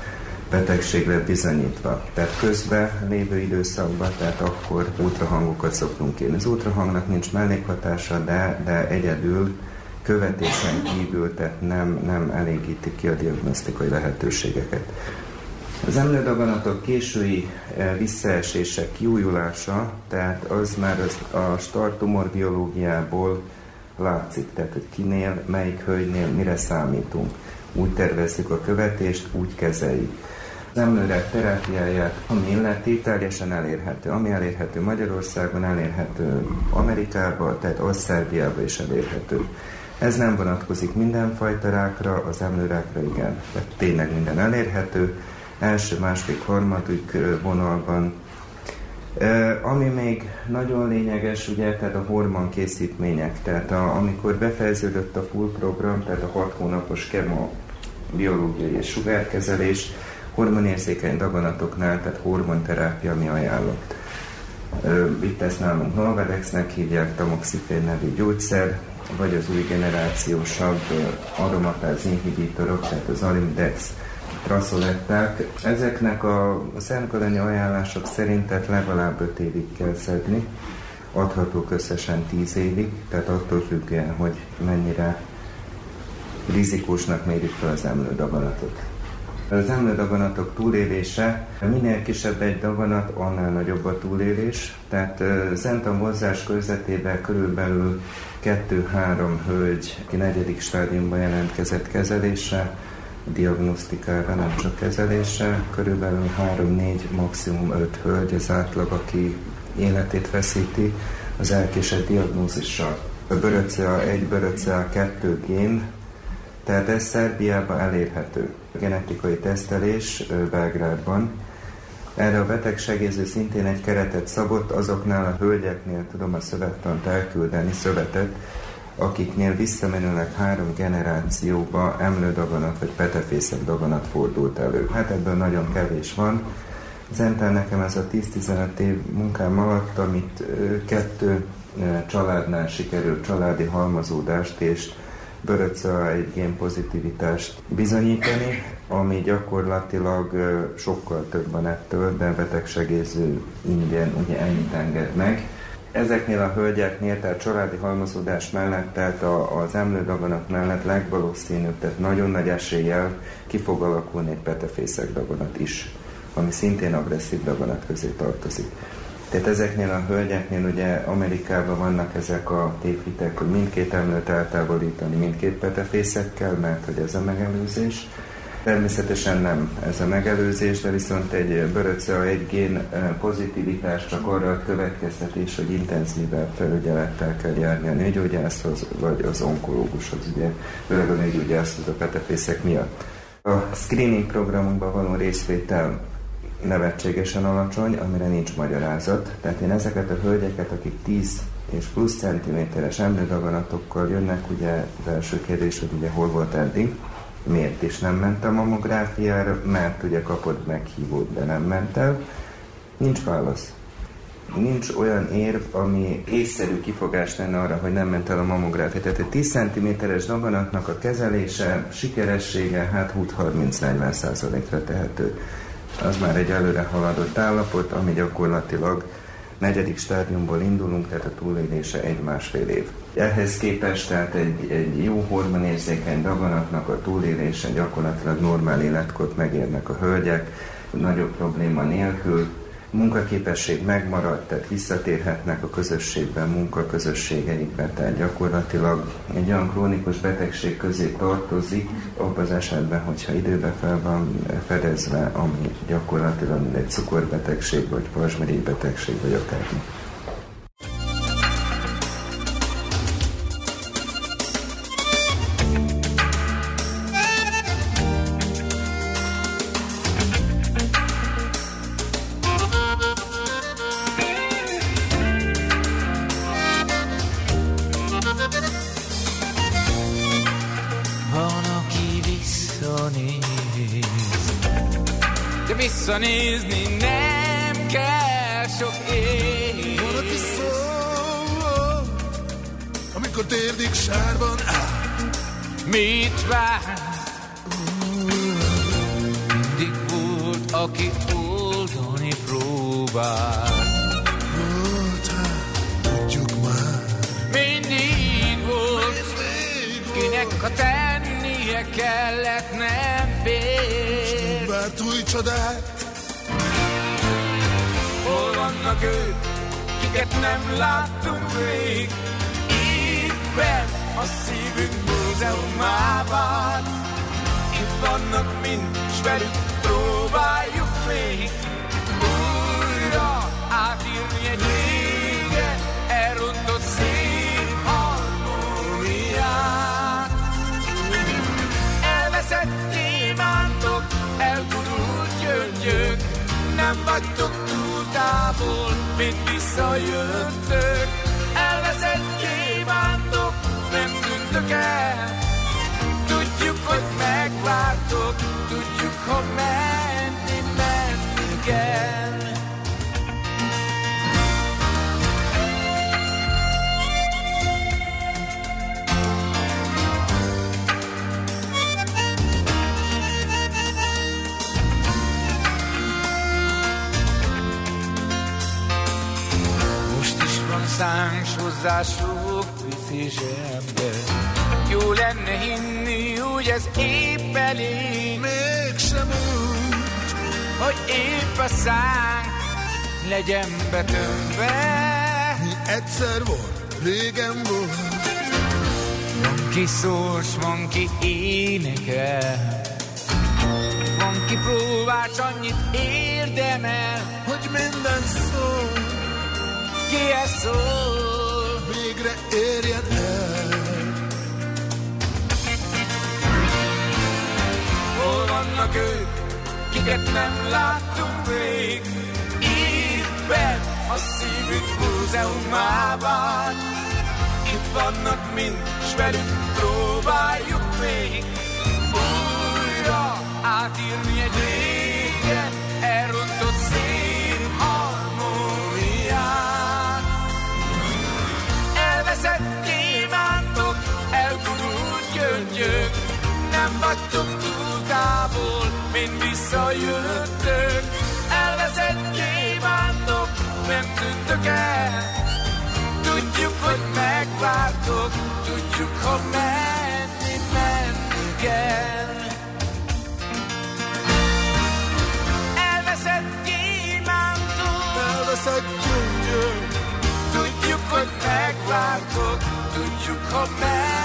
betegség bizonyítva. Tehát közben lévő időszakban, tehát akkor ultrahangokat szoktunk írni. Az ultrahangnak nincs mellékhatása, de, de egyedül követésen kívül, tehát nem, nem elégíti ki a diagnosztikai lehetőségeket. Az emlődaganatok késői e, visszaesése, kiújulása, tehát az már az a startumor biológiából látszik, tehát hogy kinél, melyik hölgynél mire számítunk. Úgy tervezzük a követést, úgy kezeljük. Az emlőrák terápiáját, ami illeti, teljesen elérhető. Ami elérhető Magyarországon, elérhető Amerikában, tehát Osszerbiában is elérhető. Ez nem vonatkozik mindenfajta rákra, az emlőrákra igen, tehát tényleg minden elérhető első, második, harmadik vonalban. Ami még nagyon lényeges, ugye, tehát a hormon készítmények, tehát a, amikor befejeződött a full program, tehát a hat hónapos kemo biológiai és sugárkezelés, hormonérzékeny daganatoknál, tehát hormonterápia mi ajánlott. Itt ezt nálunk Nolvadexnek hívják, tamoxifén nevű gyógyszer, vagy az új generációsabb aromatáz inhibitorok, tehát az Alimdex raszoletták. Ezeknek a szemkolonyi ajánlások szerint tehát legalább 5 évig kell szedni, adhatók összesen 10 évig, tehát attól függően, hogy mennyire rizikósnak mérjük fel az emlődaganatot. Az emlődaganatok túlélése, minél kisebb egy daganat, annál nagyobb a túlélés. Tehát Zenta mozzás körzetében körülbelül 2-3 hölgy, aki negyedik stádiumban jelentkezett kezelésre, diagnosztikára, nem csak kezelésre. Körülbelül 3-4, maximum 5 hölgy az átlag, aki életét veszíti az elkésett diagnózissal. A bőröcea 1, bőröcea 2 gén, tehát ez Szerbiában elérhető. A genetikai tesztelés Belgrádban. Erre a betegsegélyző szintén egy keretet szabott, azoknál a hölgyeknél tudom a szövettant elküldeni, szövetet, akiknél visszamenőleg három generációba emlődaganat vagy petefészek daganat fordult elő. Hát ebből nagyon kevés van. Zentán nekem ez a 10-15 év munkám alatt, amit kettő családnál sikerült családi halmazódást és bőröca egy ilyen pozitivitást bizonyítani, ami gyakorlatilag sokkal több van ettől, de betegsegélyző ingyen ugye ennyit enged meg. Ezeknél a hölgyeknél, tehát családi halmozódás mellett, tehát a, az emlődaganat mellett legvalószínűbb, tehát nagyon nagy eséllyel ki fog alakulni egy petefészek daganat is, ami szintén agresszív daganat közé tartozik. Tehát ezeknél a hölgyeknél ugye Amerikában vannak ezek a tévhitek, hogy mindkét emlőt eltávolítani mindkét petefészekkel, mert hogy ez a megelőzés. Természetesen nem ez a megelőzés, de viszont egy bőröce egy gén pozitivitás csak arra a következtetés, hogy intenzívebb felügyelettel kell járni a nőgyógyászhoz, vagy az onkológushoz, ugye, főleg a nőgyógyászhoz a petefészek miatt. A screening programunkban való részvétel nevetségesen alacsony, amire nincs magyarázat. Tehát én ezeket a hölgyeket, akik 10 és plusz centiméteres emlődaganatokkal jönnek, ugye az első kérdés, hogy ugye hol volt eddig, miért is nem a mamográfiára, mert ugye kapott meghívót, de nem ment el. Nincs válasz. Nincs olyan érv, ami észszerű kifogás lenne arra, hogy nem ment el a mamográfia. Tehát egy 10 cm-es daganatnak a kezelése, sikeressége, hát 20-30-40 százalékra tehető. Az már egy előre haladott állapot, ami gyakorlatilag negyedik stádiumból indulunk, tehát a túlélése egy-másfél év. Ehhez képest tehát egy, egy jó hormonérzékeny daganatnak a túlélése gyakorlatilag normál életkort megérnek a hölgyek, nagyobb probléma nélkül, munkaképesség megmarad, tehát visszatérhetnek a közösségben, munkaközösségeikben, tehát gyakorlatilag egy olyan krónikus betegség közé tartozik, abban az esetben, hogyha időben fel van fedezve, ami gyakorlatilag egy cukorbetegség, vagy betegség, vagy akármi. De visszanézni nem kell sok év Van, aki szól, amikor térdik sárban áll. Mit vár? Mindig volt, aki oldani próbál Volt, hát, tudjuk már. Mindig volt, kinek a tennie kellett, nem fér Várt új csodát, Hol vannak ők, kiket nem láttunk még? Itt a szívünk múzeumában. Itt vannak mind, s velük próbáljuk még. Újra átírni egy régen elrontott szép harmóniát. Elveszett gyöngyök Nem vagytok túl távol, mint visszajöttök. Elveszett gyémántok, nem tűntök el. Tudjuk, hogy megvártok, tudjuk, ha menni, menni kell Most is van számos hozzá sok pici zsembe Jó lenne hinni, úgy ez épp elég. Mégsem úgy. Hogy épp a szánk legyen betömve. Mi egyszer volt, régen volt. Van ki szól, s van ki énekel. Van ki próbál, s annyit érdemel. Hogy minden szó Kihez szól. Végre érjen el. Hol vannak ők, kiket nem láttunk még? Itt bent a szívünk múzeumában. Itt vannak mind, s velük próbáljuk még. Újra átírni egy régen elrontott elgurult gyöngyök vagytok túl távol, mint visszajöttök. Elveszett kívántok, nem tűntök el. Tudjuk, hogy megvártok, tudjuk, ha menni, menni kell. Elveszett kívántok, Elveszett gyöngyök, tudjuk, hogy megvártok, tudjuk, ha menni,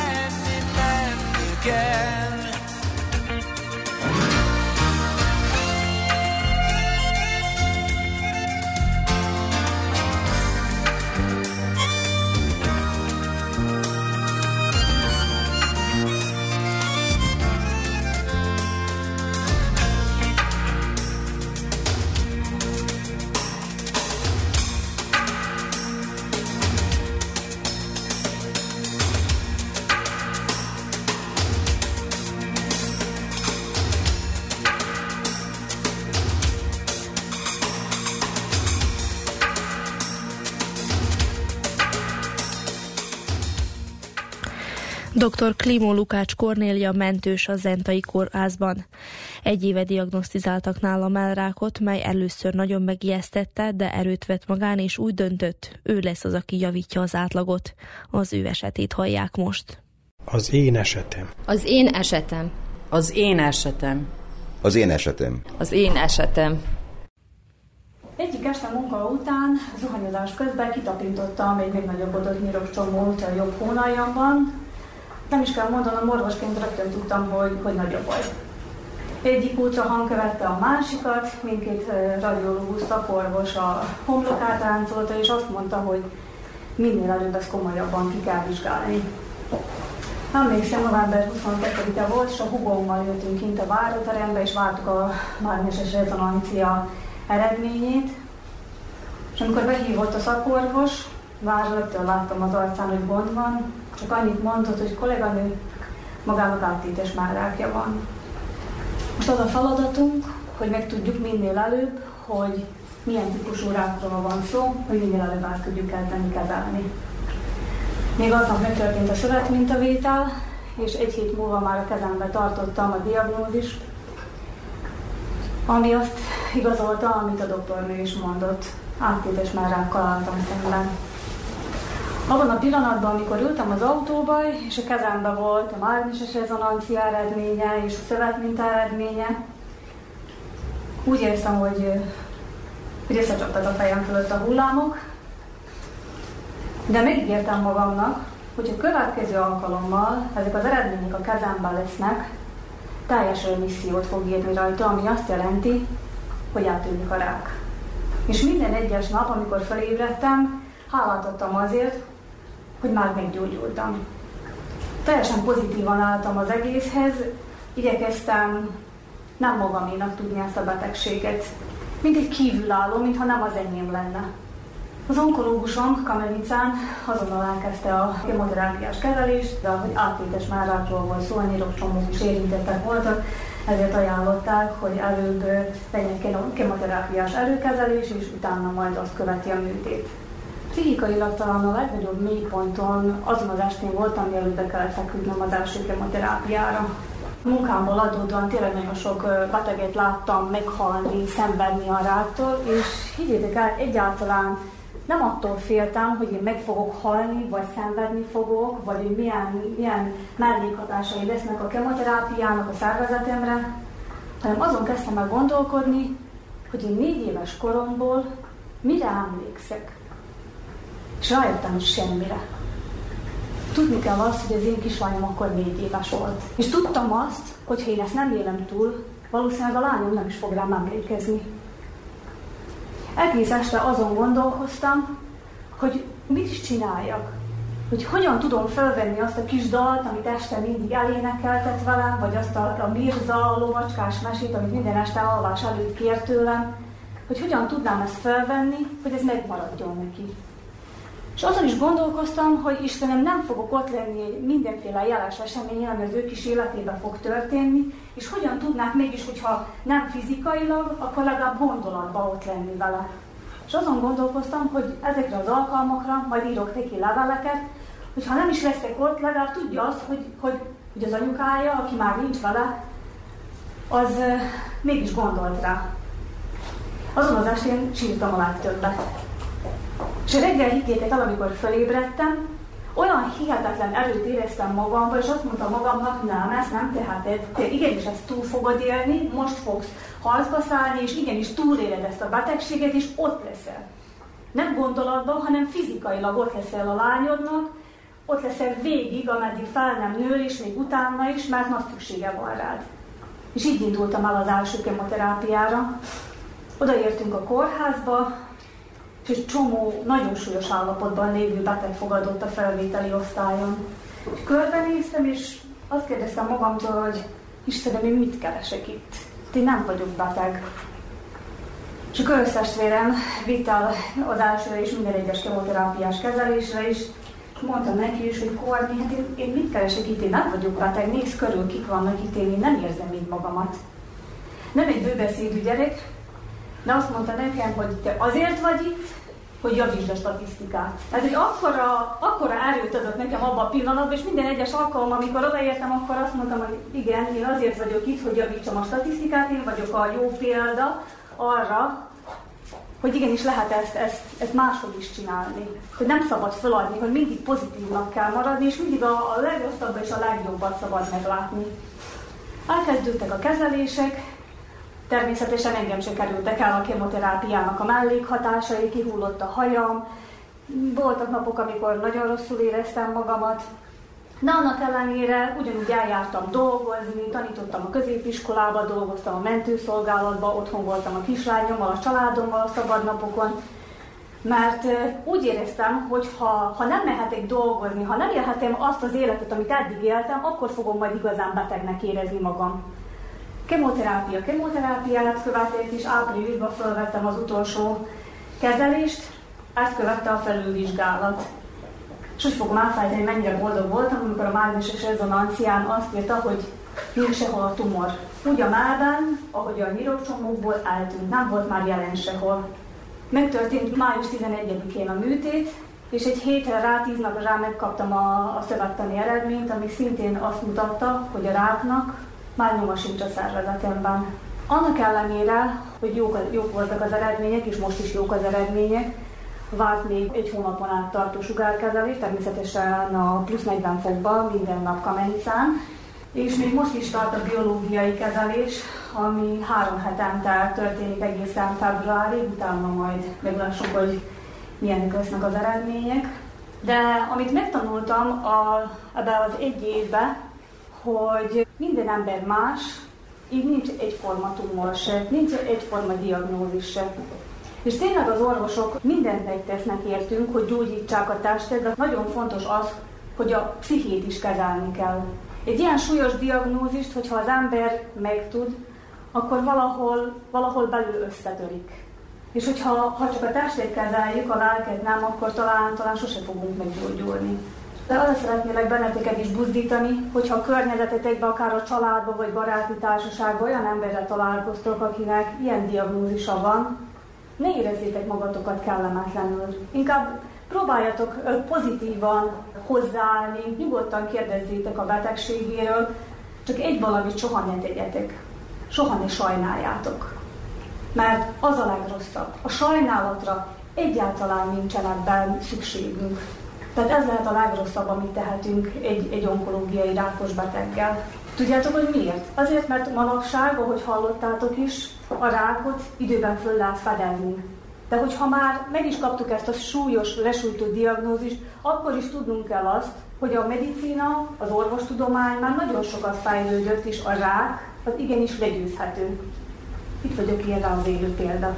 menni Dr. Klimó Lukács Kornélia mentős a Zentai kórházban. Egy éve diagnosztizáltak nála mellrákot, mely először nagyon megijesztette, de erőt vett magán, és úgy döntött, ő lesz az, aki javítja az átlagot. Az ő esetét hallják most. Az én esetem. Az én esetem. Az én esetem. Az én esetem. Az én esetem. Egyik este munka után, zuhanyozás közben kitapintottam egy még nagyobb adott nyirokcsomót a jobb hónaljamban. Nem is kell mondanom, orvosként rögtön tudtam, hogy, hogy nagy a baj. Egyik ultrahang követte a másikat, mindkét radiológus szakorvos a homlokát ráncolta, és azt mondta, hogy minél előbb ezt komolyabban ki kell vizsgálni. Emlékszem, november 22-e volt, és a hugommal jöttünk kint a váróterembe, és vártuk a mágneses rezonancia eredményét. És amikor behívott a szakorvos, már rögtön láttam az arcán, hogy gond van, csak annyit mondott, hogy kolléganő, magának áttétes márákja van. Most az a feladatunk, hogy megtudjuk minél előbb, hogy milyen típusú rákról van szó, hogy minél előbb át tudjuk eltenni, kezelni. Még aznap megtörtént a szövetmintavétel, és egy hét múlva már a kezembe tartottam a diagnózist, ami azt igazolta, amit a doktornő is mondott. Áttétes már rákkal álltam szemben. Abban a pillanatban, amikor ültem az autóba, és a kezembe volt a mágneses rezonancia eredménye és a szövetminta eredménye, úgy érzem, hogy, hogy összecsaptak a fejem fölött a hullámok, de megígértem magamnak, hogy a következő alkalommal ezek az eredmények a kezemben lesznek, teljes remissziót fog írni rajta, ami azt jelenti, hogy átűnik a rák. És minden egyes nap, amikor felébredtem, hálát adtam azért, hogy már meggyógyultam. Teljesen pozitívan álltam az egészhez, igyekeztem nem magaménak tudni ezt a betegséget, mint egy kívülálló, mintha nem az enyém lenne. Az onkológusom Kamelicán azonnal elkezdte a kemoterápiás kezelést, de ahogy áttétes márákról volt szó, nyirokcsomók is érintettek voltak, ezért ajánlották, hogy előbb legyen kemoterápiás előkezelés, és utána majd azt követi a műtét. Pszichikailag talán a legnagyobb mélyponton azon az estén voltam, mielőtt be kellett feküdnöm az első kemoterápiára. Munkámból adódóan tényleg nagyon sok beteget láttam meghalni, szenvedni a ráktól, és higgyétek el, egyáltalán nem attól féltem, hogy én meg fogok halni, vagy szenvedni fogok, vagy hogy milyen, milyen mellékhatásai lesznek a kemoterápiának a szervezetemre, hanem azon kezdtem el gondolkodni, hogy én négy éves koromból mire emlékszek. És rájöttem, semmire. Tudni kell azt, hogy az én kislányom akkor négy éves volt. És tudtam azt, hogy ha én ezt nem élem túl, valószínűleg a lányom nem is fog rám emlékezni. Egész este azon gondolkoztam, hogy mit is csináljak. Hogy hogyan tudom felvenni azt a kis dalt, amit este mindig elénekeltet velem, vagy azt a, a Mirza, lovacskás mesét, amit minden este alvás előtt kért tőlem, hogy hogyan tudnám ezt felvenni, hogy ez megmaradjon neki. És azon is gondolkoztam, hogy Istenem nem fogok ott lenni egy mindenféle jeles eseményen, ami az ő kis életében fog történni, és hogyan tudnák mégis, hogyha nem fizikailag, akkor legalább gondolatban ott lenni vele. És azon gondolkoztam, hogy ezekre az alkalmakra majd írok neki leveleket, hogy nem is leszek ott, legalább tudja azt, hogy, hogy hogy az anyukája, aki már nincs vele, az mégis gondolt rá. Azon az estén sírtam a legtöbbet. És reggel higgyétek el, amikor fölébredtem, olyan hihetetlen erőt éreztem magamban, és azt mondtam magamnak, nem, ezt nem teheted, te igenis ezt túl fogod élni, most fogsz harcba szállni, és igenis túléled ezt a betegséget, és ott leszel. Nem gondolatban, hanem fizikailag ott leszel a lányodnak, ott leszel végig, ameddig fel nem nő, és még utána is, mert nagy szüksége van rád. És így indultam el az első kemoterápiára. Odaértünk a kórházba, és csomó nagyon súlyos állapotban lévő beteg fogadott a felvételi osztályon. Körbenéztem, és azt kérdeztem magamtól, hogy Istenem, én mit keresek itt? Én nem vagyok beteg. És a köröztestvérem vitt el az elsőre és minden egyes kemoterápiás kezelésre is, mondtam neki is, hogy Korni, hát én, én mit keresek itt, én nem vagyok beteg, nézz körül, kik vannak itt, én, én nem érzem így magamat. Nem egy bőbeszédű gyerek, de azt mondta nekem, hogy te azért vagy itt, hogy javítsd a statisztikát. Ez egy akkora, akkora erőt adott nekem abban a pillanatban, és minden egyes alkalom, amikor odaértem, akkor azt mondtam, hogy igen, én azért vagyok itt, hogy javítsam a statisztikát, én vagyok a jó példa arra, hogy igenis lehet ezt, ezt, ezt máshogy is csinálni. Hogy nem szabad feladni, hogy mindig pozitívnak kell maradni, és mindig a, a legrosszabb és a legjobbat szabad meglátni. Elkezdődtek a kezelések, Természetesen engem se kerültek el a kemoterápiának a mellékhatásai, kihullott a hajam, voltak napok, amikor nagyon rosszul éreztem magamat, de annak ellenére ugyanúgy eljártam dolgozni, tanítottam a középiskolába, dolgoztam a mentőszolgálatba, otthon voltam a kislányommal, a családommal a szabadnapokon, mert úgy éreztem, hogy ha, ha nem mehetek dolgozni, ha nem élhetem azt az életet, amit eddig éltem, akkor fogom majd igazán betegnek érezni magam. Kemoterápia, kemoterápiát követett, és áprilisban felvettem az utolsó kezelést, ezt követte a felülvizsgálat. És úgy fogom elfelejteni, mennyire boldog voltam, amikor a mágneses rezonancián azt írta, hogy nincs sehol a tumor. Úgy a mában, ahogy a nyirokcsomókból eltűnt, nem volt már jelen sehol. Megtörtént május 11-én a műtét, és egy hétre rá, tíz napra rá megkaptam a, a szövettani eredményt, ami szintén azt mutatta, hogy a ráknak már nyoma sincs a szervezetemben. Annak ellenére, hogy jók, jók voltak az eredmények, és most is jók az eredmények, várt még egy hónapon át tartó sugárkezelés, természetesen a plusz 40 fokban, minden nap kamenicán, és még most is tart a biológiai kezelés, ami három hetente történik egészen februárig, utána majd meglássuk, hogy milyenek lesznek az eredmények. De amit megtanultam a, ebbe az egy évbe, hogy minden ember más, így nincs egyforma tumor se, nincs egyforma diagnózis se. És tényleg az orvosok mindent megtesznek értünk, hogy gyógyítsák a testet, de nagyon fontos az, hogy a pszichét is kezelni kell. Egy ilyen súlyos diagnózist, hogyha az ember megtud, akkor valahol, valahol belül összetörik. És hogyha ha csak a testet kezeljük, a lelket nem, akkor talán, talán sose fogunk meggyógyulni. De arra szeretnélek benneteket is buzdítani, hogyha a környezetetekben, akár a családban vagy baráti társaságban olyan emberrel találkoztok, akinek ilyen diagnózisa van, ne érezzétek magatokat kellemetlenül. Inkább próbáljatok pozitívan hozzáállni, nyugodtan kérdezzétek a betegségéről, csak egy valamit soha ne tegyetek. Soha ne sajnáljátok. Mert az a legrosszabb. A sajnálatra egyáltalán nincsen ebben szükségünk. Tehát ez lehet a legrosszabb, amit tehetünk egy, egy onkológiai rákos beteggel. Tudjátok, hogy miért? Azért, mert manapság, ahogy hallottátok is, a rákot időben föl lehet fedezni. De hogyha már meg is kaptuk ezt a súlyos, lesújtó diagnózist, akkor is tudnunk kell azt, hogy a medicina, az orvostudomány már nagyon sokat fejlődött, és a rák az igenis legyőzhető. Itt vagyok ilyen az élő példa.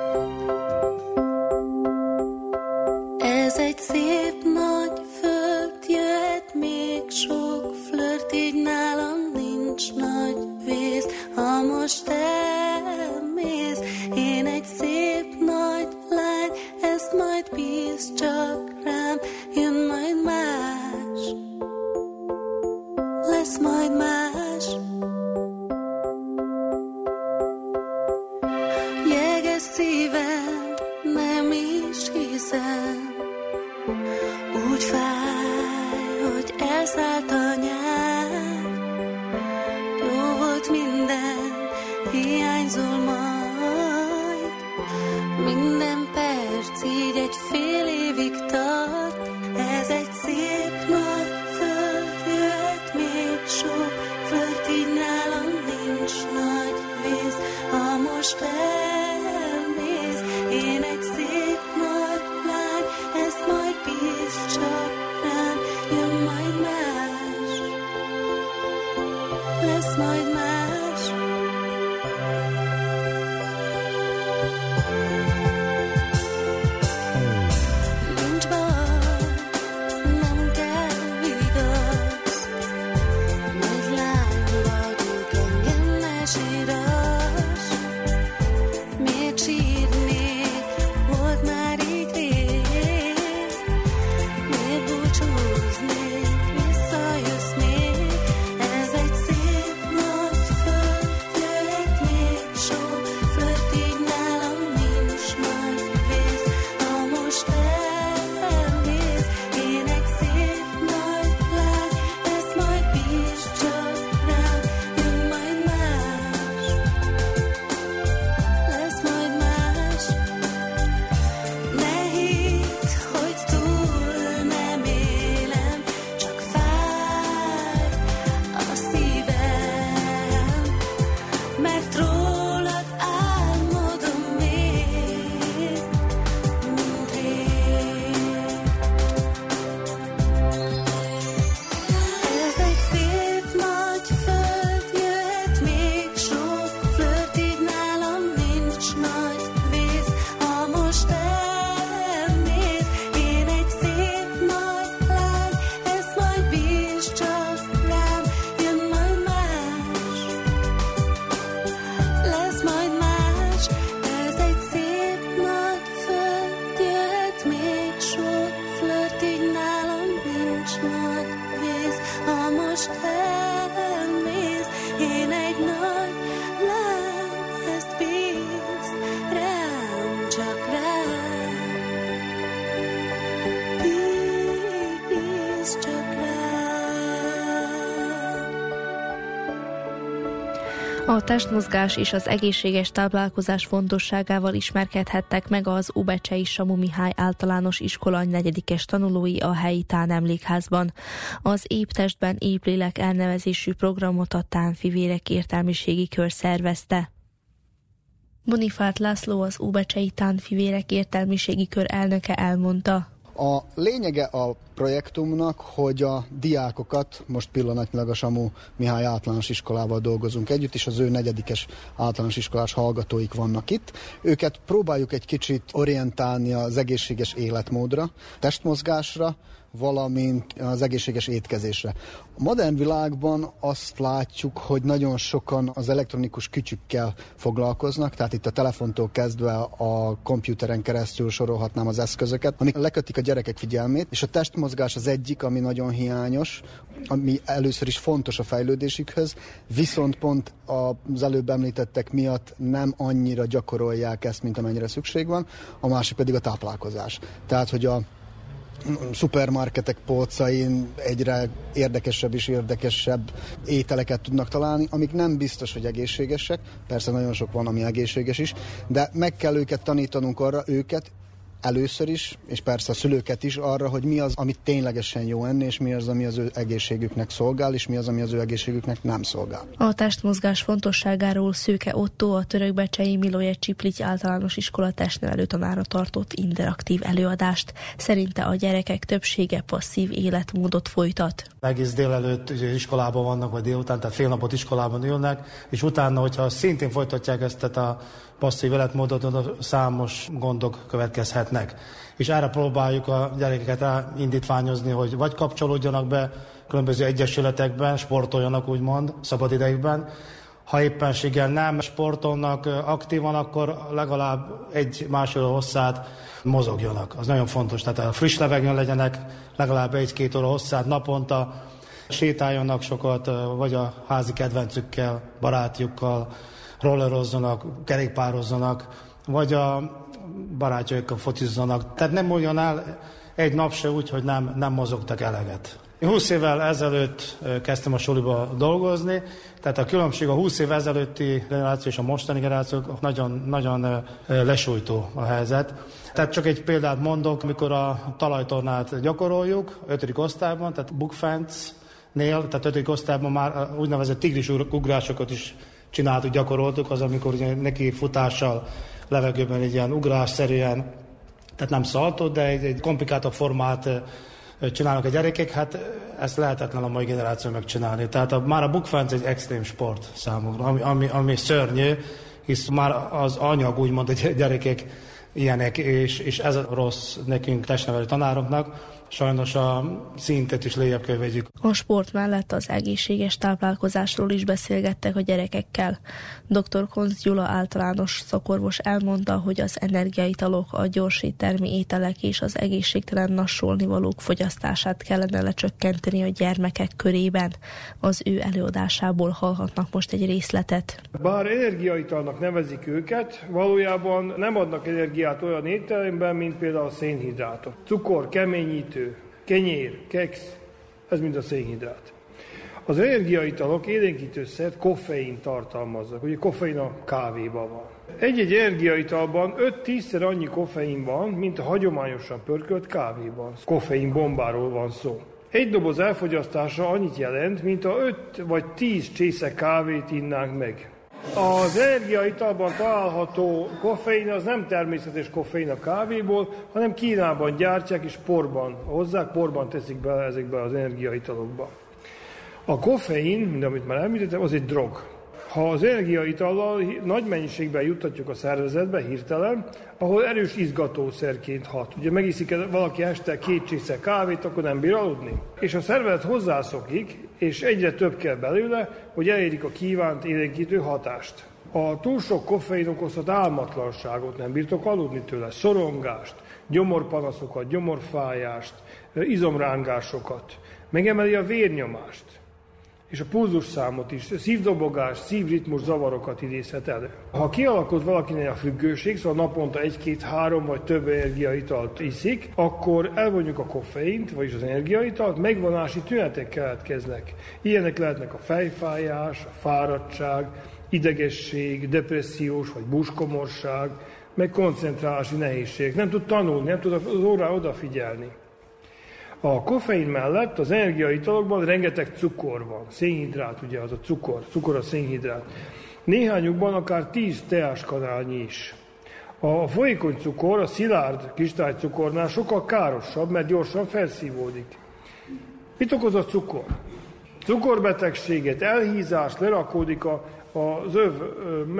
Flört, így nálam nincs nagy vész. Ha most elmész, én egy szép nagy lány, ezt majd bíz csak rám, jön majd más, lesz majd más. Jeges szívem, nem is hiszem, úgy fáj, hogy elszállt A testmozgás és az egészséges táplálkozás fontosságával ismerkedhettek meg az Ubecsei Samu Mihály általános iskola negyedikes tanulói a helyi tánemlékházban. Az Épp testben épp lélek elnevezésű programot a tánfivérek értelmiségi kör szervezte. Bonifát László az Óbecsei Tánfivérek értelmiségi kör elnöke elmondta. A lényege a projektumnak, hogy a diákokat, most pillanatnyilag a Samu Mihály általános iskolával dolgozunk együtt, és az ő negyedikes általános iskolás hallgatóik vannak itt. Őket próbáljuk egy kicsit orientálni az egészséges életmódra, testmozgásra, valamint az egészséges étkezésre. A modern világban azt látjuk, hogy nagyon sokan az elektronikus kütyükkel foglalkoznak, tehát itt a telefontól kezdve a komputeren keresztül sorolhatnám az eszközöket, amik lekötik a gyerekek figyelmét, és a testmozgás az egyik, ami nagyon hiányos, ami először is fontos a fejlődésükhöz, viszont pont az előbb említettek miatt nem annyira gyakorolják ezt, mint amennyire szükség van, a másik pedig a táplálkozás. Tehát, hogy a szupermarketek polcain egyre érdekesebb és érdekesebb ételeket tudnak találni, amik nem biztos, hogy egészségesek, persze nagyon sok van, ami egészséges is, de meg kell őket tanítanunk arra, őket, először is, és persze a szülőket is arra, hogy mi az, amit ténylegesen jó enni, és mi az, ami az ő egészségüknek szolgál, és mi az, ami az ő egészségüknek nem szolgál. A testmozgás fontosságáról Szőke Otto, a törökbecsei Miloje Csipligy általános iskola testnevelő tanára tartott interaktív előadást. Szerinte a gyerekek többsége passzív életmódot folytat. Egész délelőtt iskolában vannak, vagy délután, tehát fél napot iskolában ülnek, és utána, hogyha szintén folytatják ezt a passzív életmódot, számos gondok következhetnek. És erre próbáljuk a gyerekeket indítványozni, hogy vagy kapcsolódjanak be különböző egyesületekben, sportoljanak úgymond, szabadidejükben, ha éppenséggel nem sportolnak aktívan, akkor legalább egy másfél hosszát mozogjanak. Az nagyon fontos. Tehát a friss levegőn legyenek legalább egy-két óra hosszát naponta, sétáljanak sokat, vagy a házi kedvencükkel, barátjukkal, rollerozzanak, kerékpározzanak, vagy a barátjaikkal focizzanak. Tehát nem olyan el egy nap se úgy, hogy nem, nem mozogtak eleget. Én 20 évvel ezelőtt kezdtem a soliba dolgozni, tehát a különbség a 20 év ezelőtti generáció és a mostani generáció nagyon, nagyon lesújtó a helyzet. Tehát csak egy példát mondok, amikor a talajtornát gyakoroljuk, 5. osztályban, tehát bookfence-nél, tehát 5. osztályban már úgynevezett tigris ugrásokat is csináltuk, gyakoroltuk, az amikor ugye neki futással levegőben egy ilyen ugrásszerűen, tehát nem szaltott, de egy, egy komplikáltabb formát csinálnak a gyerekek, hát ezt lehetetlen a mai generáció megcsinálni. Tehát a, már a bukfánc egy extrém sport számukra, ami, ami, ami szörnyű, hisz már az anyag úgymond a gyerekek ilyenek, és, és ez a rossz nekünk testnevelő tanároknak, sajnos a szintet is lejjebb kell vegyük. A sport mellett az egészséges táplálkozásról is beszélgettek a gyerekekkel. Dr. Konz Gyula általános szakorvos elmondta, hogy az energiaitalok, a gyors éttermi ételek és az egészségtelen nassolni valók fogyasztását kellene lecsökkenteni a gyermekek körében. Az ő előadásából hallhatnak most egy részletet. Bár energiaitalnak nevezik őket, valójában nem adnak energiát olyan ételemben, mint például a szénhidrátok. Cukor, keményítő, kenyér, keksz, ez mind a szénhidrát. Az energiaitalok élénkítőszer koffein tartalmaznak, ugye koffein a kávéban van. Egy-egy energiaitalban 5-10-szer annyi koffein van, mint a hagyományosan pörkölt kávéban. Koffein bombáról van szó. Egy doboz elfogyasztása annyit jelent, mint a 5 vagy 10 csésze kávét innánk meg. Az energiaitalban található koffein az nem természetes koffein a kávéból, hanem Kínában gyártják és porban hozzák, porban teszik be ezekbe az energiaitalokba. A koffein, mint amit már említettem, az egy drog. Ha az energiaitallal nagy mennyiségben juttatjuk a szervezetbe hirtelen, ahol erős izgatószerként hat. Ugye megiszik valaki este két csésze kávét, akkor nem bír aludni. És a szervezet hozzászokik, és egyre több kell belőle, hogy elérik a kívánt élénkítő hatást. A túl sok koffein okozhat álmatlanságot, nem bírtok aludni tőle, szorongást, gyomorpanaszokat, gyomorfájást, izomrángásokat, megemeli a vérnyomást és a pulzusszámot is, szívdobogás, szívritmus zavarokat idézhet elő. Ha kialakult valakinek a függőség, szóval naponta egy-két-három vagy több energiaitalt iszik, akkor elvonjuk a koffeint, vagyis az energiaitalt, megvonási tünetek keletkeznek. Ilyenek lehetnek a fejfájás, a fáradtság, idegesség, depressziós vagy buskomorság, meg koncentrálási nehézség. Nem tud tanulni, nem tud az órá odafigyelni. A koffein mellett az energiaitalokban rengeteg cukor van. Szénhidrát, ugye az a cukor, cukor a szénhidrát. Néhányukban akár 10 teáskanálnyi is. A folyékony cukor, a szilárd kristálycukornál sokkal károsabb, mert gyorsan felszívódik. Mit okoz a cukor? Cukorbetegséget, elhízást, lerakódik a, az öv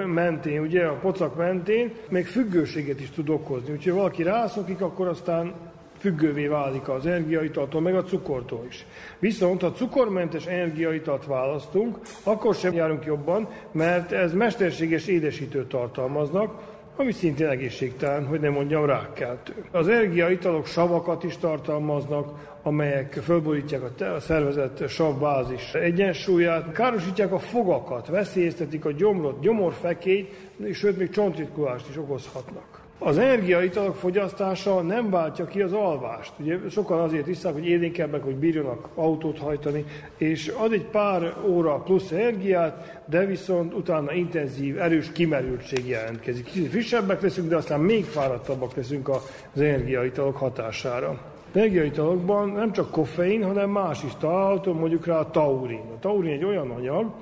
mentén, ugye a pocak mentén, még függőséget is tud okozni. Úgyhogy valaki rászokik, akkor aztán függővé válik az energiaitaltól, meg a cukortól is. Viszont ha cukormentes energiaitalt választunk, akkor sem járunk jobban, mert ez mesterséges édesítőt tartalmaznak, ami szintén egészségtelen, hogy nem mondjam rákkeltő. Az energiaitalok savakat is tartalmaznak, amelyek fölborítják a szervezet savbázis egyensúlyát, károsítják a fogakat, veszélyeztetik a gyomrot, gyomorfekélyt, és sőt még csontritkulást is okozhatnak. Az energiaitalok fogyasztása nem váltja ki az alvást. Ugye sokan azért iszák, hogy élénkebbek, hogy bírjanak autót hajtani, és ad egy pár óra plusz energiát, de viszont utána intenzív, erős kimerültség jelentkezik. Kicsit frissebbek leszünk, de aztán még fáradtabbak leszünk az energiaitalok hatására. Energiaitalokban nem csak koffein, hanem más is található, mondjuk rá a taurin. A taurin egy olyan anyag,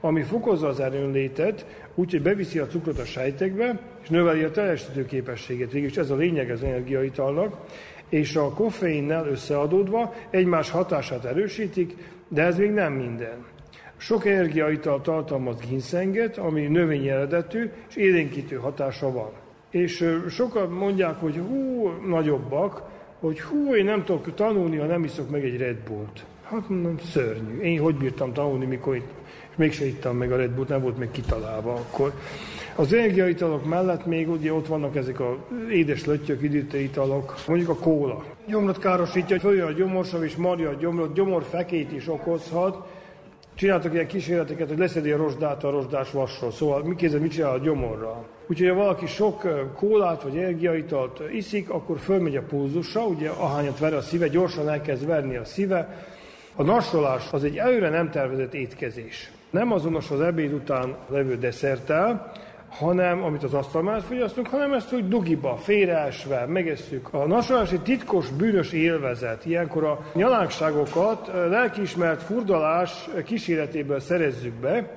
ami fokozza az erőnlétet, úgyhogy beviszi a cukrot a sejtekbe, és növeli a teljesítő képességet. Végülis ez a lényeg az energiaitalnak, és a koffeinnel összeadódva egymás hatását erősítik, de ez még nem minden. Sok energiaital tartalmaz ginszenget, ami növényi eredetű, és élénkítő hatása van. És sokan mondják, hogy hú, nagyobbak, hogy hú, én nem tudok tanulni, ha nem iszok meg egy Red Bullt. Hát mondom, szörnyű. Én hogy bírtam tanulni, mikor itt, és mégse ittam meg a Red Bullt, nem volt még kitalálva akkor. Az energiaitalok mellett még ugye ott vannak ezek a édes löttyök, italok, mondjuk a kóla. Gyomrot károsítja, hogy a gyomorsav és marja a gyomrot, gyomorfekét is okozhat, Csináltak ilyen kísérleteket, hogy leszedi a rozsdát a rozsdás vasról. Szóval mi kézzel mit csinál a gyomorral? Úgyhogy ha valaki sok kólát vagy energiaitalt iszik, akkor fölmegy a pulzusa, ugye ahányat ver a szíve, gyorsan elkezd verni a szíve. A nassolás az egy előre nem tervezett étkezés. Nem azonos az ebéd után levő desszerttel, hanem amit az asztal mellett fogyasztunk, hanem ezt úgy dugiba, félreesve megesszük. A nasolás egy titkos, bűnös élvezet. Ilyenkor a nyalánkságokat lelkiismert furdalás kíséretéből szerezzük be,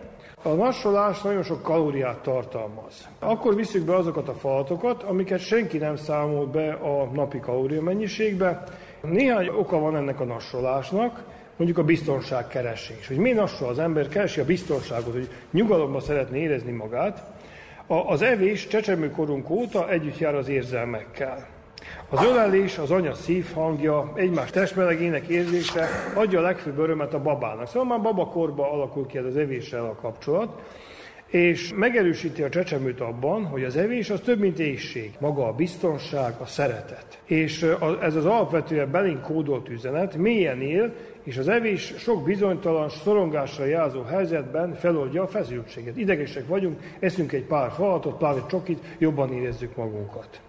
a nasolás nagyon sok kalóriát tartalmaz. Akkor visszük be azokat a falatokat, amiket senki nem számolt be a napi kalóriamennyiségbe. Néhány oka van ennek a nasolásnak, mondjuk a biztonságkeresés. Hogy mi nassol az ember, keresi a biztonságot, hogy nyugalomban szeretné érezni magát, az evés csecsemőkorunk óta együtt jár az érzelmekkel. Az ölelés, az anya szívhangja, egymás testmelegének érzése adja a legfőbb örömet a babának. Szóval már babakorban alakul ki ez az evéssel a kapcsolat, és megerősíti a csecsemőt abban, hogy az evés az több, mint éjség. Maga a biztonság, a szeretet. És ez az alapvetően belénk kódolt üzenet mélyen él, és az evés sok bizonytalan, szorongásra jázó helyzetben feloldja a feszültséget. Idegesek vagyunk, eszünk egy pár falatot, pláne csokit, jobban érezzük magunkat.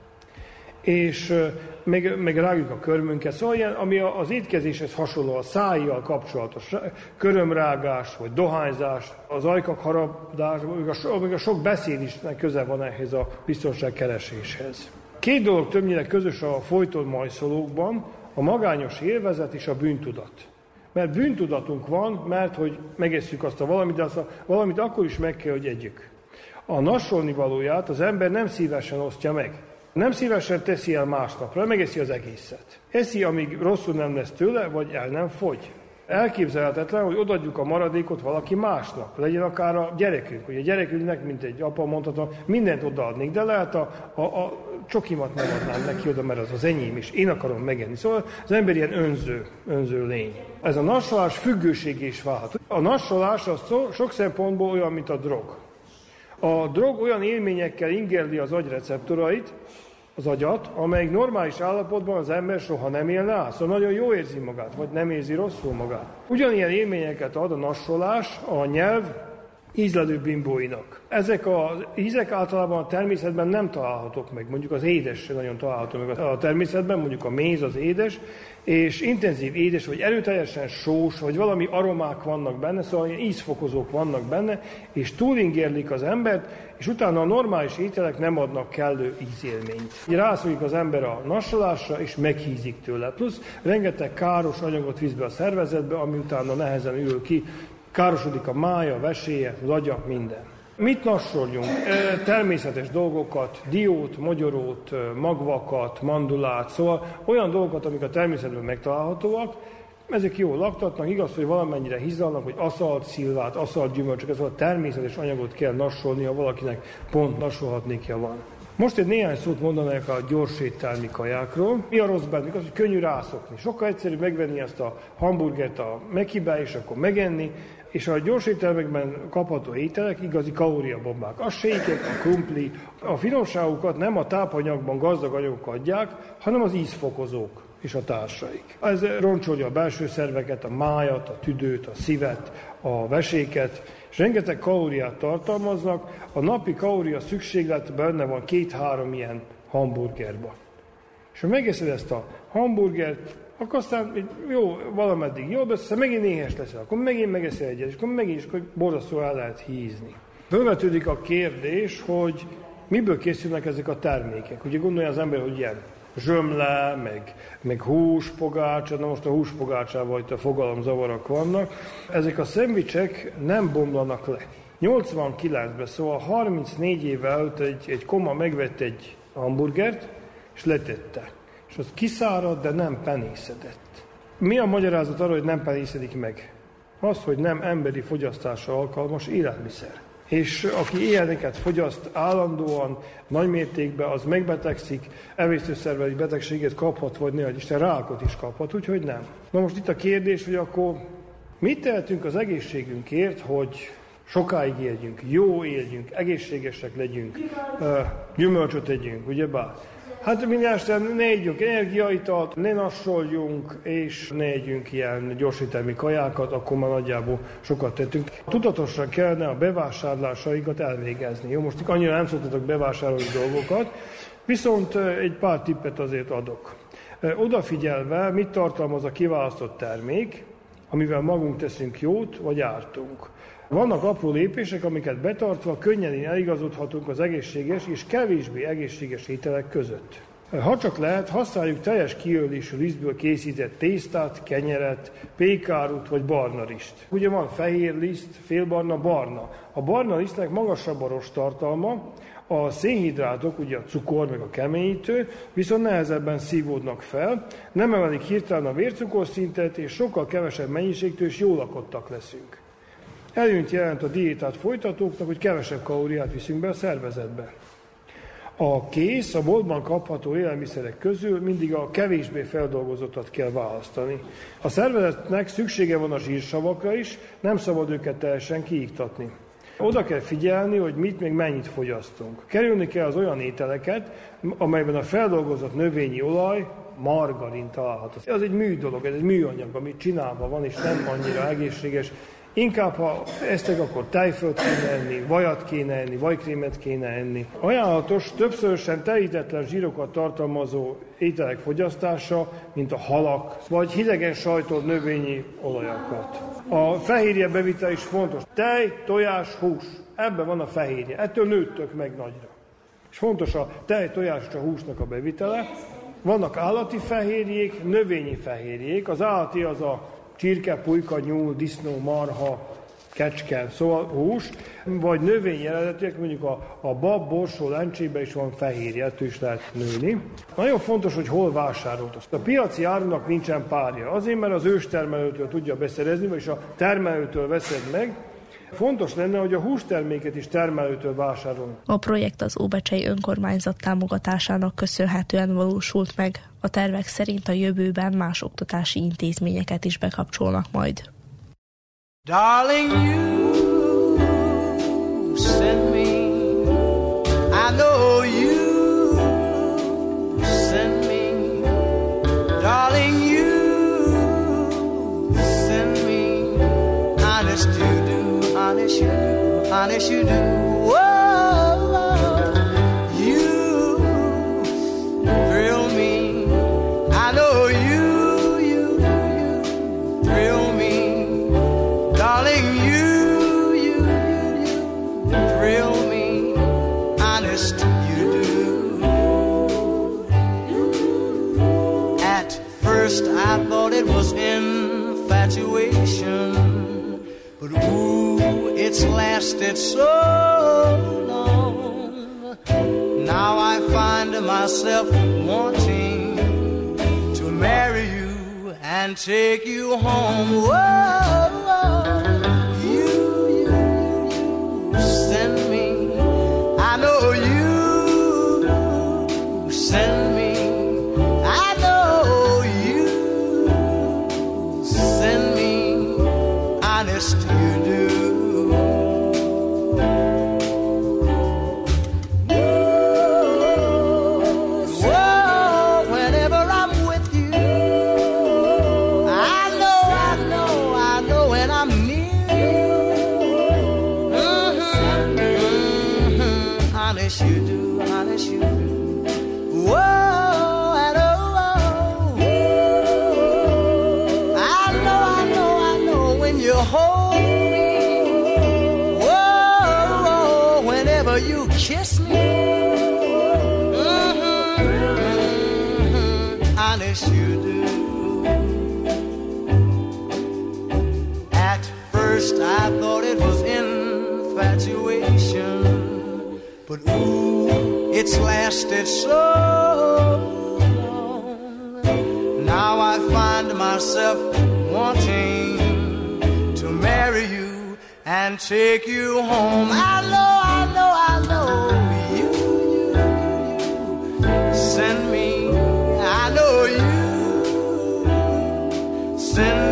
És meg, meg rágjuk a körmünket. Szóval ilyen, ami az étkezéshez hasonló, a szájjal kapcsolatos körömrágás, vagy dohányzás, az ajkak harabdás, még a, so, még a sok beszéd is köze van ehhez a biztonságkereséshez. Két dolog többnyire közös a folyton majszolókban, a magányos élvezet és a bűntudat. Mert bűntudatunk van, mert hogy megesszük azt a valamit, de azt a valamit akkor is meg kell, hogy együk. A nasolni valóját az ember nem szívesen osztja meg. Nem szívesen teszi el másnapra, megeszi az egészet. Eszi, amíg rosszul nem lesz tőle, vagy el nem fogy. Elképzelhetetlen, hogy odaadjuk a maradékot valaki másnak, legyen akár a gyerekünk. Ugye a gyerekünknek, mint egy apa mondhatom, mindent odaadnék, de lehet a, a, a csokimat nem adnám neki oda, mert az az enyém is, én akarom megenni. Szóval az ember ilyen önző, önző lény. Ez a nassolás függőség is válhat. A nassolás az sok szempontból olyan, mint a drog. A drog olyan élményekkel ingerli az agyreceptorait, az agyat, amelyik normális állapotban az ember soha nem élne át. Szóval nagyon jó érzi magát, vagy nem érzi rosszul magát. Ugyanilyen élményeket ad a nassolás, a nyelv ízlelő bimbóinak. Ezek az ízek általában a természetben nem találhatók meg. Mondjuk az édes nagyon található meg a természetben, mondjuk a méz az édes, és intenzív édes, vagy erőteljesen sós, vagy valami aromák vannak benne, szóval ilyen ízfokozók vannak benne, és túlingérlik az embert, és utána a normális ételek nem adnak kellő ízélményt. Rászokik az ember a nassolásra, és meghízik tőle. Plusz rengeteg káros anyagot visz be a szervezetbe, ami utána nehezen ül ki, károsodik a mája, veséje, az agya, minden. Mit nassoljunk? Természetes dolgokat, diót, magyarót, magvakat, mandulát, szóval olyan dolgokat, amik a természetben megtalálhatóak, ezek jól laktatnak, igaz, hogy valamennyire hizalnak, hogy aszalt szilvát, aszalt gyümölcsöket, szóval természetes anyagot kell nassolni, ha valakinek pont nassolhatnékja van. Most egy néhány szót mondanak a gyors éttermi kajákról. Mi a rossz bennük? Az, hogy könnyű rászokni. Sokkal egyszerűbb megvenni ezt a hamburgert a mekibe, és akkor megenni, és a gyors éttermekben kapható ételek igazi kalóriabombák. A sékek, a krumpli, a finomságukat nem a tápanyagban gazdag anyagok adják, hanem az ízfokozók és a társaik. Ez roncsolja a belső szerveket, a májat, a tüdőt, a szívet, a veséket, és rengeteg kalóriát tartalmaznak. A napi kalória szükséglet benne van két-három ilyen hamburgerba. És ha megeszed ezt a hamburgert, akkor aztán jó, valameddig de aztán megint éhes leszel, akkor megint megeszel egyet, és akkor megint, és akkor borzasztó el lehet hízni. Fölvetődik a kérdés, hogy miből készülnek ezek a termékek. Ugye gondolja az ember, hogy ilyen zsömle, meg, meg húspogácsa, na most a húspogácsával itt a fogalomzavarak vannak. Ezek a szendvicsek nem bomlanak le. 89-ben, szóval 34 évvel előtt egy, egy koma megvett egy hamburgert, és letette. És az kiszárad, de nem penészedett. Mi a magyarázat arra, hogy nem penészedik meg? Az, hogy nem emberi fogyasztásra alkalmas élelmiszer és aki ilyeneket fogyaszt állandóan, nagy mértékben, az megbetegszik, emésztőszerveli betegséget kaphat, vagy ne, Isten rákot is kaphat, úgyhogy nem. Na most itt a kérdés, hogy akkor mit tehetünk az egészségünkért, hogy sokáig éljünk, jó éljünk, egészségesek legyünk, gyümölcsöt együnk, ugye bár? Hát mindenesetre ne együnk energiaitalt, ne nassoljunk, és ne együnk ilyen gyorsítelmi kajákat, akkor már nagyjából sokat tettünk. Tudatosan kellene a bevásárlásaikat elvégezni. Jó, most annyira nem szoktatok bevásárolni dolgokat, viszont egy pár tippet azért adok. Odafigyelve, mit tartalmaz a kiválasztott termék, amivel magunk teszünk jót, vagy ártunk. Vannak apró lépések, amiket betartva könnyen eligazodhatunk az egészséges és kevésbé egészséges ételek között. Ha csak lehet, használjuk teljes kiölésű lisztből készített tésztát, kenyeret, pékárut vagy barna liszt. Ugye van fehér liszt, félbarna, barna. A barna lisztnek magasabb a rost tartalma, a szénhidrátok, ugye a cukor meg a keményítő, viszont nehezebben szívódnak fel, nem emelik hirtelen a vércukorszintet, és sokkal kevesebb mennyiségtől is jól lakottak leszünk. Előnyt jelent a diétát folytatóknak, hogy kevesebb kalóriát viszünk be a szervezetbe. A kész, a boltban kapható élelmiszerek közül mindig a kevésbé feldolgozottat kell választani. A szervezetnek szüksége van a zsírsavakra is, nem szabad őket teljesen kiiktatni. Oda kell figyelni, hogy mit még mennyit fogyasztunk. Kerülni kell az olyan ételeket, amelyben a feldolgozott növényi olaj, margarin található. Az egy mű dolog, ez egy műanyag, amit csinálva van, és nem annyira egészséges, Inkább, ha eztek, akkor tejfölt kéne enni, vajat kéne enni, vajkrémet kéne enni. Ajánlatos többszörösen telítetlen zsírokat tartalmazó ételek fogyasztása, mint a halak, vagy hidegen sajtolt növényi olajakat. A fehérje bevitel is fontos. Tej, tojás, hús. Ebben van a fehérje. Ettől nőttök meg nagyra. És fontos a tej, tojás és a húsnak a bevitele. Vannak állati fehérjék, növényi fehérjék. Az állati az a csirke, pulyka, nyúl, disznó, marha, kecske, szóval hús, vagy növényi eredetűek, mondjuk a, a bab, borsó, lencsébe is van fehérje, ettől is lehet nőni. Nagyon fontos, hogy hol vásárolt. A piaci árunak nincsen párja. Azért, mert az őstermelőtől tudja beszerezni, vagyis a termelőtől veszed meg, Fontos lenne, hogy a hústerméket is termelőtől vásárolni. A projekt az Óbecsei önkormányzat támogatásának köszönhetően valósult meg. A tervek szerint a jövőben más oktatási intézményeket is bekapcsolnak majd. Darling, you honest you do. lasted so long. Now I find myself wanting to marry you and take you home. Whoa, you, you, you send me. I know you send me. But ooh, it's lasted so long. Now I find myself wanting to marry you and take you home. I know, I know, I know you, send me. I know you send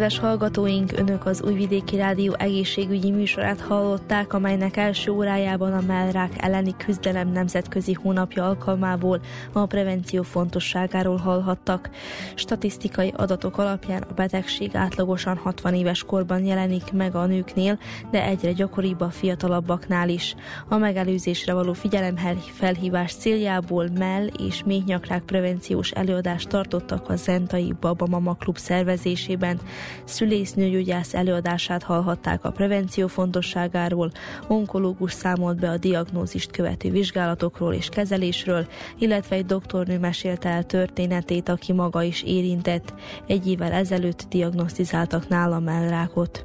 Kedves hallgatóink, Önök az Újvidéki Rádió egészségügyi műsorát hallották, amelynek első órájában a mellrák elleni küzdelem nemzetközi hónapja alkalmából a prevenció fontosságáról hallhattak. Statisztikai adatok alapján a betegség átlagosan 60 éves korban jelenik meg a nőknél, de egyre gyakoribb a fiatalabbaknál is. A megelőzésre való figyelem felhívás céljából mell és méhnyakrák prevenciós előadást tartottak a Zentai Baba Mama Klub szervezésében. Szülésznőgyógyász előadását hallhatták a prevenció fontosságáról, onkológus számolt be a diagnózist követő vizsgálatokról és kezelésről, illetve egy doktornő mesélte el történetét, aki maga is érintett. Egy évvel ezelőtt diagnosztizáltak nála mellrákot.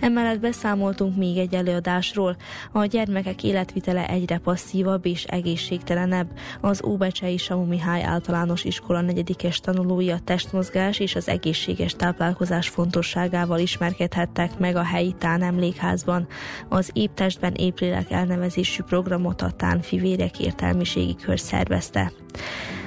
Emellett beszámoltunk még egy előadásról. A gyermekek életvitele egyre passzívabb és egészségtelenebb. Az Óbecsei Samu Mihály általános iskola negyedikes tanulói a testmozgás és az egészséges táplálkozás fontosságával ismerkedhettek meg a helyi Tán emlékházban. Az Épp testben épp lélek elnevezésű programot a Tán fivérek értelmiségi kör szervezte.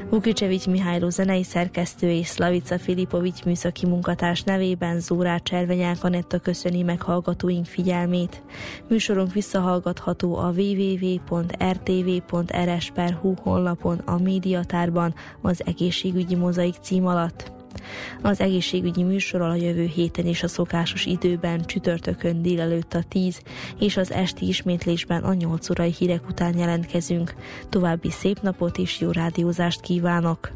Vukicsevics Mihályló zenei szerkesztő és Slavica Filipovics műszaki munkatárs nevében Zórá Cservenyák Anetta köszöni meg hallgatóink figyelmét. Műsorunk visszahallgatható a www.rtv.rs.hu honlapon a médiatárban az egészségügyi mozaik cím alatt. Az egészségügyi műsorral a jövő héten és a szokásos időben csütörtökön délelőtt a 10 és az esti ismétlésben a 8 órai hírek után jelentkezünk. További szép napot és jó rádiózást kívánok!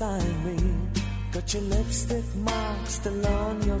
beside me. Got your lipstick mark still on your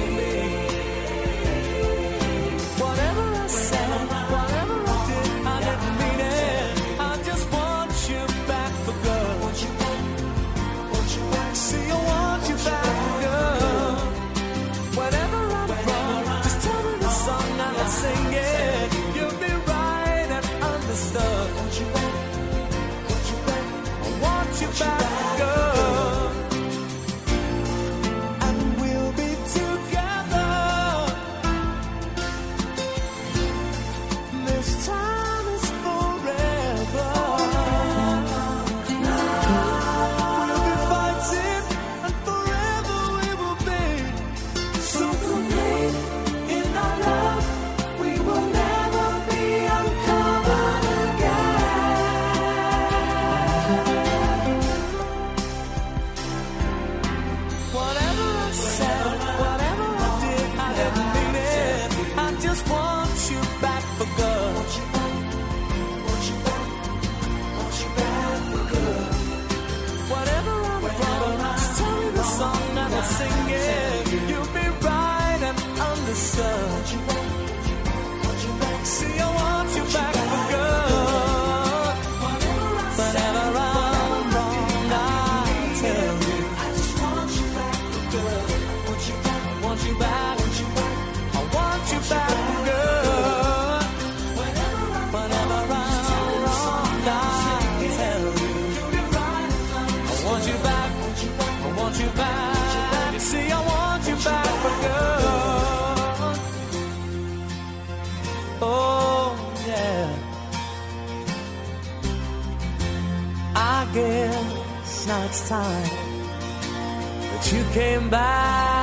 time that you came back.